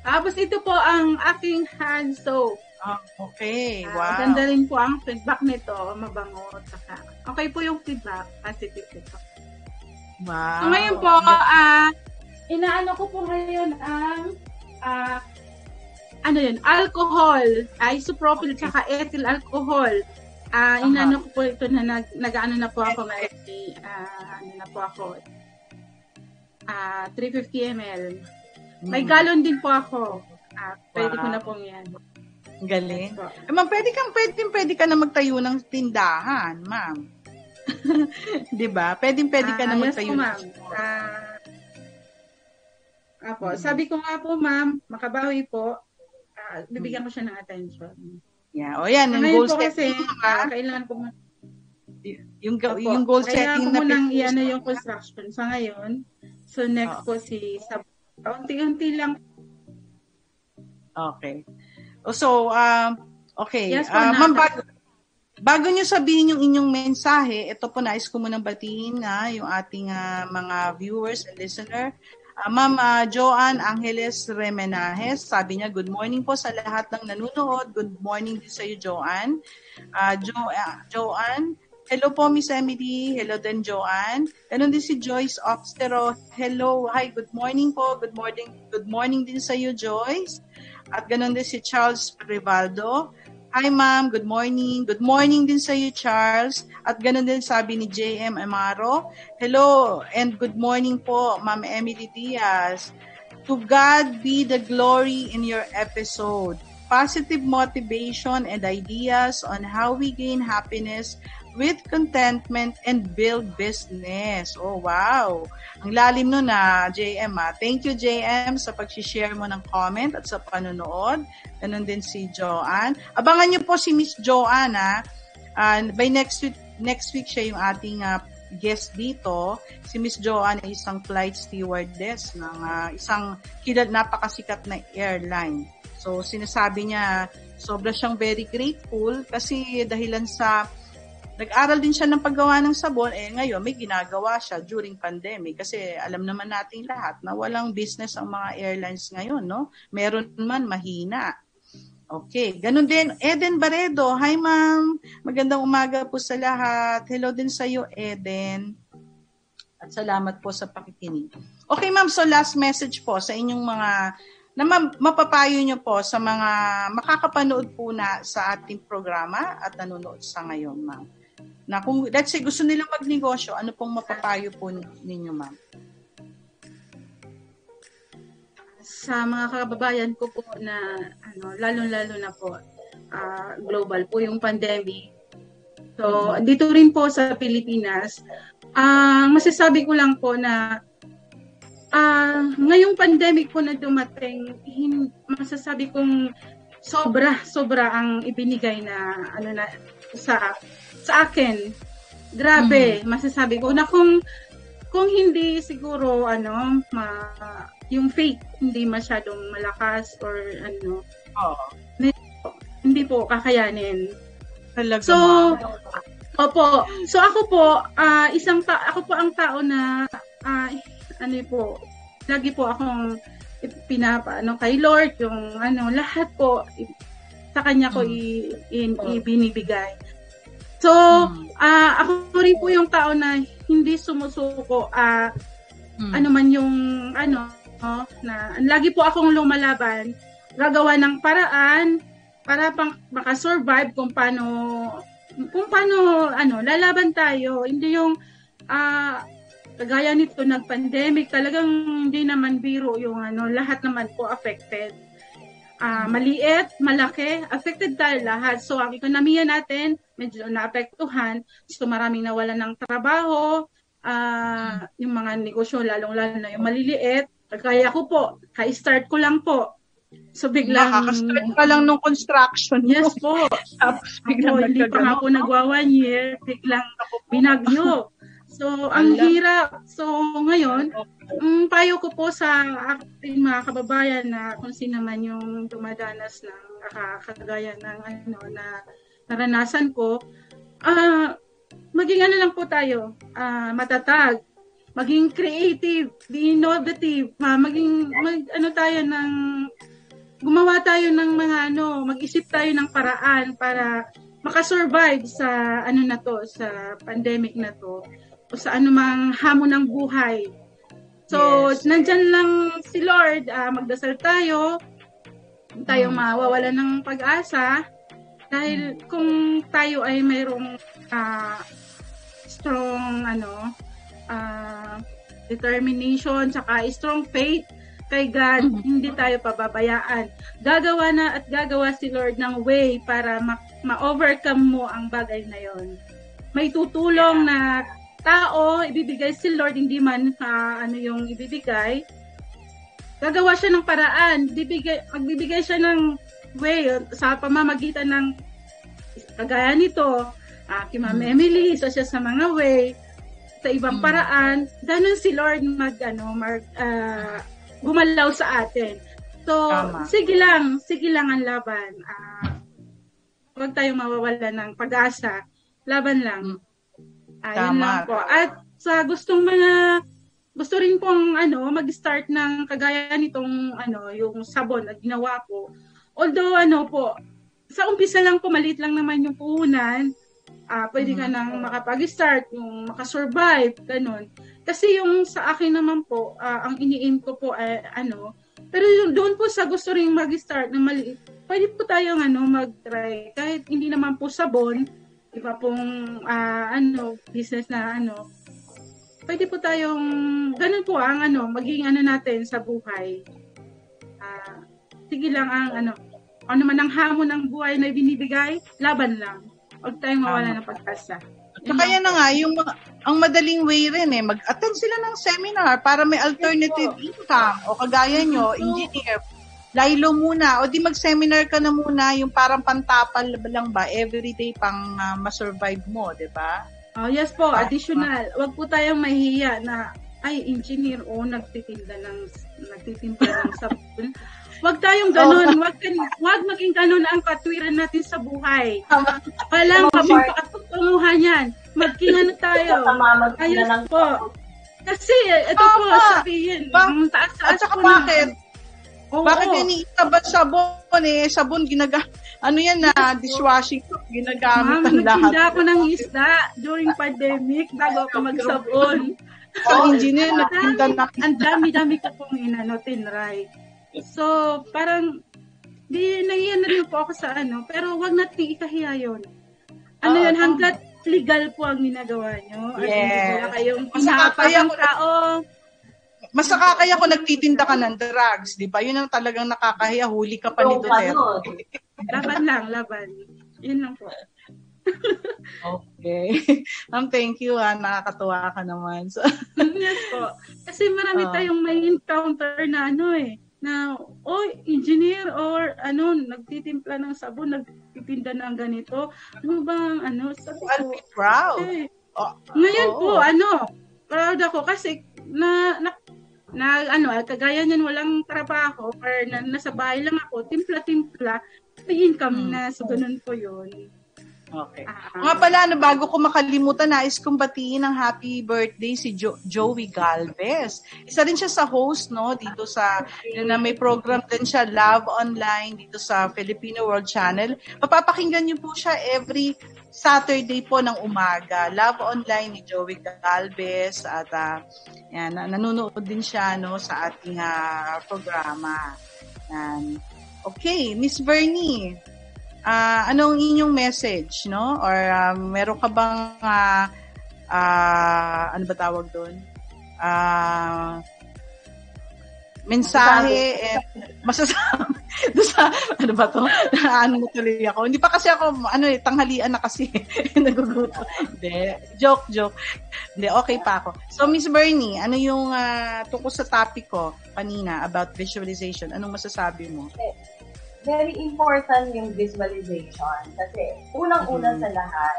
Tapos ito po ang aking hand soap. Ah, okay. Ah, Wow. Ganda rin po ang feedback nito, mabango. Saka, okay po yung feedback, positive ito. Wow. So ngayon po, ah inaano ko po ngayon ang ah ano yun, alcohol, isopropyl Okay. tsaka ethyl alcohol. Ah, Aha. inano ko po ito na nag, nag-ano na po ako may ah, ano na po ako. Ah, 350 ml. May Hmm. galon din po ako. Ah, pwede ko Wow. na pong yan. Galing. Po. Eh, ma'am, pwede kang, pwede, pwede ka na magtayo ng tindahan, ma'am. di ba? Pwede, pwede ka na Ah, magtayo Yes ma'am. Ah, apo, Mhm. sabi ko nga po, ma'am, makabawi po. Ah, bibigyan ko siya ng attention. Yeah. O yan, yung Ngayon goal kasi, setting. ah, ha? kailangan ko muna, yung, go- Opo. yung goal setting na pinag- iano yung construction sa ngayon. So, next Oo. po si Sab. Unti-unti lang. Okay. O, So, um, okay. Yes Ah, Nata. ma'am, bago, bago nyo sabihin yung inyong mensahe, ito po nais ko munang batiin na yung ating ah, mga viewers and listener. Ah, Ma'am ah, Joanne Angeles Remenajes, sabi niya, good morning po sa lahat ng nanonood. Good morning din sa iyo, Joanne. Ah, jo, ah, Joanne, hello po, Miss Emily. Hello din, Joanne. Ganon din si Joyce Oxtero. Hello, hi, good morning po. Good morning, good morning din sa iyo, Joyce. At ganon din si Charles Rivaldo. Hi ma'am, good morning. Good morning din sa iyo, Charles. At ganon din sabi ni JM Amaro. Hello and good morning po, Ma'am Emily Diaz. To God be the glory in your episode. Positive motivation and ideas on how we gain happiness with contentment and build business. Oh, wow. Ang lalim nun na, JM ah. Thank you, JM, sa pag-share mo ng comment at sa panonood. Ganon din si Joanne. Abangan niyo po si Miss Joanne, ah. Ah, by next week, next week siya yung ating ah, guest dito. Si Miss Joanne ay isang flight stewardess ng ah, isang kilad napakasikat na airline. So, sinasabi niya, sobra siyang very grateful kasi dahilan sa nag-aral din siya ng paggawa ng sabon, eh ngayon may ginagawa siya during pandemic kasi alam naman nating lahat na walang business ang mga airlines ngayon, no? Meron man mahina. Okay, ganun din. Eden Baredo, hi ma'am. Magandang umaga po sa lahat. Hello din sa iyo, Eden. At salamat po sa pakikinig. Okay ma'am, so last message po sa inyong mga na ma- mapapayo nyo po sa mga makakapanood po na sa ating programa at nanonood sa ngayon, ma'am. Na kung, let's say, gusto nilang magnegosyo, ano pong mapapayo po ninyo, ma'am? Sa mga kababayan ko po na, ano, lalo-lalo na po, ah, global po yung pandemic. So, dito rin po sa Pilipinas, ang masasabi ko lang po na ah ngayong pandemic po na dumating, hin, masasabi kong sobra, sobra ang ibinigay na ano na sa sa akin. Grabe, masasabi ko na kung kung hindi siguro ano ma, yung faith hindi masyadong malakas or ano Oo. hindi po kakayanin. Talaga, So. Opo. So ako po, ah isang ta- ako po ang tao na ah ano po, lagi po akong pinapa ano kay Lord yung ano lahat po sa kanya ko i, in, ibinibigay. So, uh, ako rin po yung tao na hindi sumusuko uh, hmm. ano man yung ano no, na lagi po akong lumalaban, gagawa ng paraan para pang makasurvive kung paano kung paano ano lalaban tayo. Hindi yung uh, kagaya nito nag-pandemic, talagang hindi naman biro yung ano, lahat naman po affected uh, maliit, malaki, affected tayo lahat. So, ang ekonomiya natin, medyo naapektuhan. So, maraming nawalan ng trabaho, uh, yung mga negosyo, lalong-lalo na yung maliliit. Kaya ko po, ka-start ko lang po. So, biglang... Nakaka-start ka lang nung construction. Yes po. Tapos biglang ako, hindi pa nga po nagwa one year, biglang binagyo. So, ang hirap. So, ngayon, um, payo ko po sa ating mga kababayan na kung sino man yung dumadanas ng kagaya ng ano na naranasan ko, uh, maging ano lang po tayo, uh, matatag, maging creative, be innovative, uh, maging mag, ano tayo ng gumawa tayo ng mga ano, mag-isip tayo ng paraan para makasurvive sa ano na to, sa pandemic na to o sa anumang hamon ng buhay. So, yes. nandyan lang si Lord, uh, magdasal tayo, tayong mm. mawawala ng pag-asa, dahil mm. kung tayo ay mayroong uh, strong ano uh, determination saka strong faith kay God, mm-hmm. hindi tayo pababayaan. Gagawa na at gagawa si Lord ng way para ma- ma-overcome mo ang bagay na yon. May tutulong na tao, ibibigay si Lord, hindi man uh, ano yung ibibigay, gagawa siya ng paraan. Bibigay, magbibigay siya ng way sa pamamagitan ng kagaya nito, uh, kay Ma'am hmm. Emily, so siya sa mga way, sa ibang hmm. paraan, ganun si Lord mag, ano, mag, uh, gumalaw sa atin. So, Tama. sige lang, sige lang ang laban. Uh, huwag tayong mawawala ng pag-asa. Laban lang. Hmm. Ayun lang po. At sa gustong mga gusto rin pong ano mag-start ng kagaya nitong ano yung sabon na ginawa ko. Although ano po, sa umpisa lang po maliit lang naman yung puhunan. Uh, pwede ka mm-hmm. nang makapag-start, yung makasurvive, ganun. Kasi yung sa akin naman po, uh, ang ini-aim ko po ay ano, pero yung doon po sa gusto ring mag-start ng maliit, pwede po tayong ano, mag-try. Kahit hindi naman po sabon, iba pong uh, ano, business na ano, pwede po tayong, ganun po ang ano, maging ano natin sa buhay. Uh, sige lang ang ano, ano man ang hamon ng buhay na binibigay, laban lang. Huwag tayong mawala ng pag-asa. Kaya na nga, yung ang madaling way rin eh, mag-attend sila ng seminar para may alternative income o kagaya nyo, engineer, Lilo muna. O di mag-seminar ka na muna, yung parang pantapal lang ba, everyday pang uh, ma-survive mo, di ba? Oh, yes po, additional. Huwag po tayong mahihiya na, ay, engineer, o oh, nagtitinda ng, nagtitinda ng sabon. Huwag tayong ganun. Huwag, huwag maging ganun ang katwiran natin sa buhay. Walang kapagpatunguhan yan. Magking tayo. Ayos po. Kasi, ito po, sabihin, ang taas-taas po bakit? Oo. Bakit iniita ba sabon eh? Sabon ginaga ano yan na dishwashing ginagamit Ma'am, ang lahat. Ma'am, ako ng isda during pandemic bago ako magsabon. So, oh, engineer, nagtinda na. Ang dami-dami ko pong inano, tinry. So, parang, di, nangiyan na rin po ako sa ano, pero wag natin ikahiya yun. Ano oh, yun, hanggat legal po ang ginagawa nyo. Yes. At hindi wala kayong pinapakang tao mas nakakaya ko nagtitinda ka ng drugs, di ba? Yun ang talagang nakakahiya. Huli ka pa ni Duterte. laban lang, laban. Yun lang po. okay. Um, thank you, ah. Nakakatuwa ka naman. So, yes po. Kasi marami uh, tayong may encounter na ano eh, na, oh, engineer or ano, nagtitimpla ng sabon, nagtitinda ng ganito. Ano bang, ano, sabi ko, I'll be proud. Eh, oh, ngayon oh. po, ano, proud ako kasi na, na na ano, kagaya niyan walang trabaho or na, nasa bahay lang ako, timpla-timpla, may income hmm. na. So, ganun po yun. Okay. Uh, Nga pala, no, bago ko makalimutan, nais kong batiin ng happy birthday si jo- Joey Galvez. Isa rin siya sa host, no, dito sa, na may program din siya, Love Online, dito sa Filipino World Channel. Mapapakinggan niyo po siya every Saturday po ng umaga. Love Online ni Joey Galvez at uh, yan, nanonood din siya no sa ating uh, programa. Yan. Okay, Miss Bernie uh, anong inyong message, no? Or uh, meron ka bang, uh, uh, ano ba tawag doon? Uh, mensahe, eh, masasabi, doon sa, ano ba to? ano mo tuloy ako? Hindi pa kasi ako, ano eh, tanghalian na kasi. Naguguto. Hindi. Joke, joke. Hindi, okay pa ako. So, Miss Bernie, ano yung uh, tungkol sa topic ko kanina about visualization? Anong masasabi mo? Very important yung visualization. Kasi unang-una mm-hmm. sa lahat,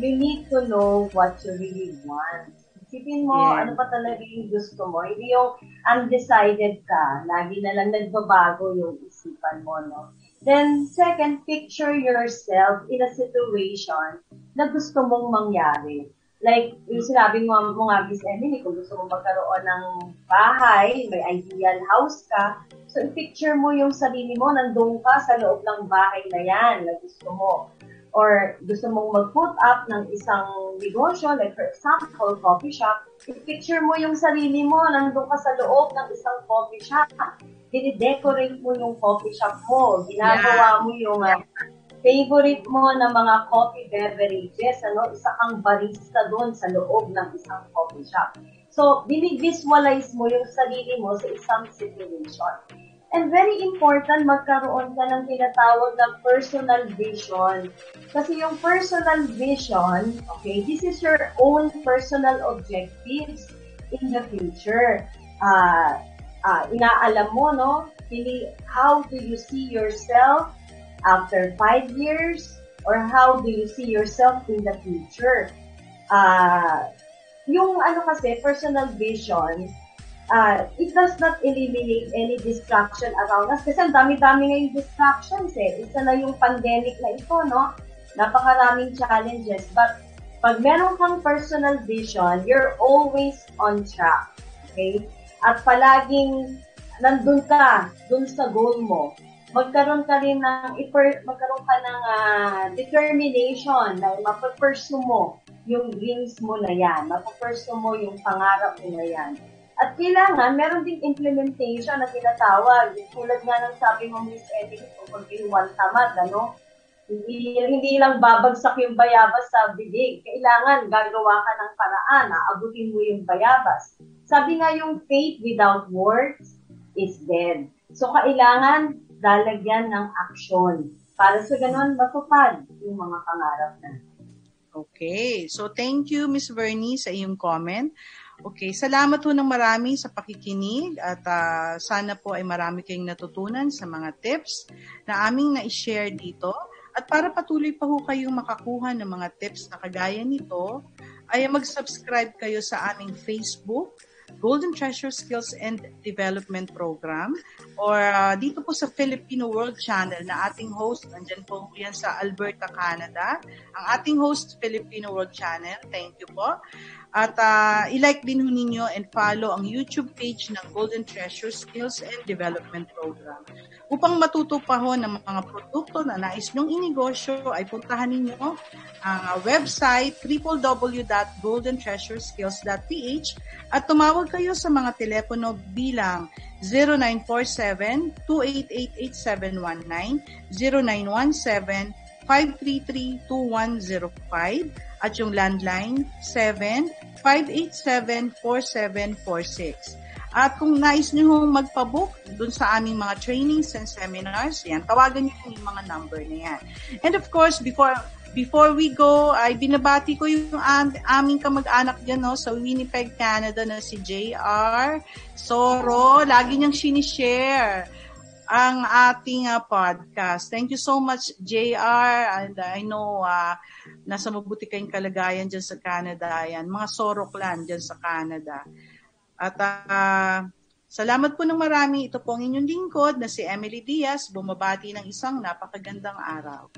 you need to know what you really want. Isipin mo, yeah. ano pa talaga yung gusto mo. Hindi yung undecided ka, lagi na lang nagbabago yung isipan mo, no? Then, second, picture yourself in a situation na gusto mong mangyari. Like, yung sinabi mo, mo nga, Miss Emily, kung gusto mo magkaroon ng bahay, may ideal house ka, So, picture mo yung sarili mo, nandun ka sa loob ng bahay na yan na gusto mo. Or gusto mong mag-put up ng isang negosyo, like for example, coffee shop, picture mo yung sarili mo, nandun ka sa loob ng isang coffee shop. Dinidecorate mo yung coffee shop mo. Ginagawa mo yung uh, favorite mo na mga coffee beverages, ano, isa kang barista doon sa loob ng isang coffee shop. So, binivisualize mo yung sarili mo sa isang situation. And very important, magkaroon ka ng tinatawag na personal vision. Kasi yung personal vision, okay, this is your own personal objectives in the future. Uh, uh, inaalam mo, no? How do you see yourself after five years? Or how do you see yourself in the future? Uh, yung ano kasi, personal vision, uh, it does not eliminate any distraction around us. Kasi ang dami-dami ngayong distractions eh. Isa na yung pandemic na ito, no? Napakaraming challenges. But pag meron kang personal vision, you're always on track. Okay? At palaging nandun ka, dun sa goal mo. Magkaroon ka rin ng, magkaroon ka ng uh, determination na mapapursue mo yung dreams mo na yan. Mapapursue mo yung pangarap mo na yan at kailangan, meron ding implementation na tinatawag. Tulad nga ng sabi mo, Miss Emily, kung one tamad, ano? Hindi, hindi lang babagsak yung bayabas sa bibig. Kailangan gagawa ka ng paraan, aabutin mo yung bayabas. Sabi nga yung faith without words is dead. So, kailangan lalagyan ng aksyon para sa ganun matupad yung mga pangarap na. Okay. So, thank you, Miss Bernie, sa iyong comment. Okay, salamat po ng marami sa pakikinig at uh, sana po ay marami kayong natutunan sa mga tips na aming na-share dito. At para patuloy pa ho kayong makakuha ng mga tips na kagaya nito, ay mag-subscribe kayo sa aming Facebook, Golden Treasure Skills and Development Program or uh, dito po sa Filipino World Channel na ating host, nandyan po yan sa Alberta, Canada. Ang ating host, Filipino World Channel. Thank you po. At uh, i-like din ho ninyo and follow ang YouTube page ng Golden Treasure Skills and Development Program. Upang matuto pa ho ng mga produkto na nais nyong inegosyo, ay puntahan ninyo ang uh, website www.goldentreasureskills.ph at tumawag kayo sa mga telepono bilang 0947-288-8719, 0917-533-2105, at yung landline 7-587-4746. At kung nais nyo magpabook dun sa aming mga trainings and seminars, yan, tawagan nyo yung mga number na yan. And of course, before before we go, ay binabati ko yung am- aming kamag-anak dyan no, sa Winnipeg, Canada na si JR Soro. Lagi niyang sinishare ang ating uh, podcast. Thank you so much, JR. And uh, I know uh, nasa mabuti kayong kalagayan dyan sa Canada. Yan. Mga sorok lang dyan sa Canada. At uh, salamat po ng marami. Ito po ang inyong lingkod na si Emily Diaz, bumabati ng isang napakagandang araw.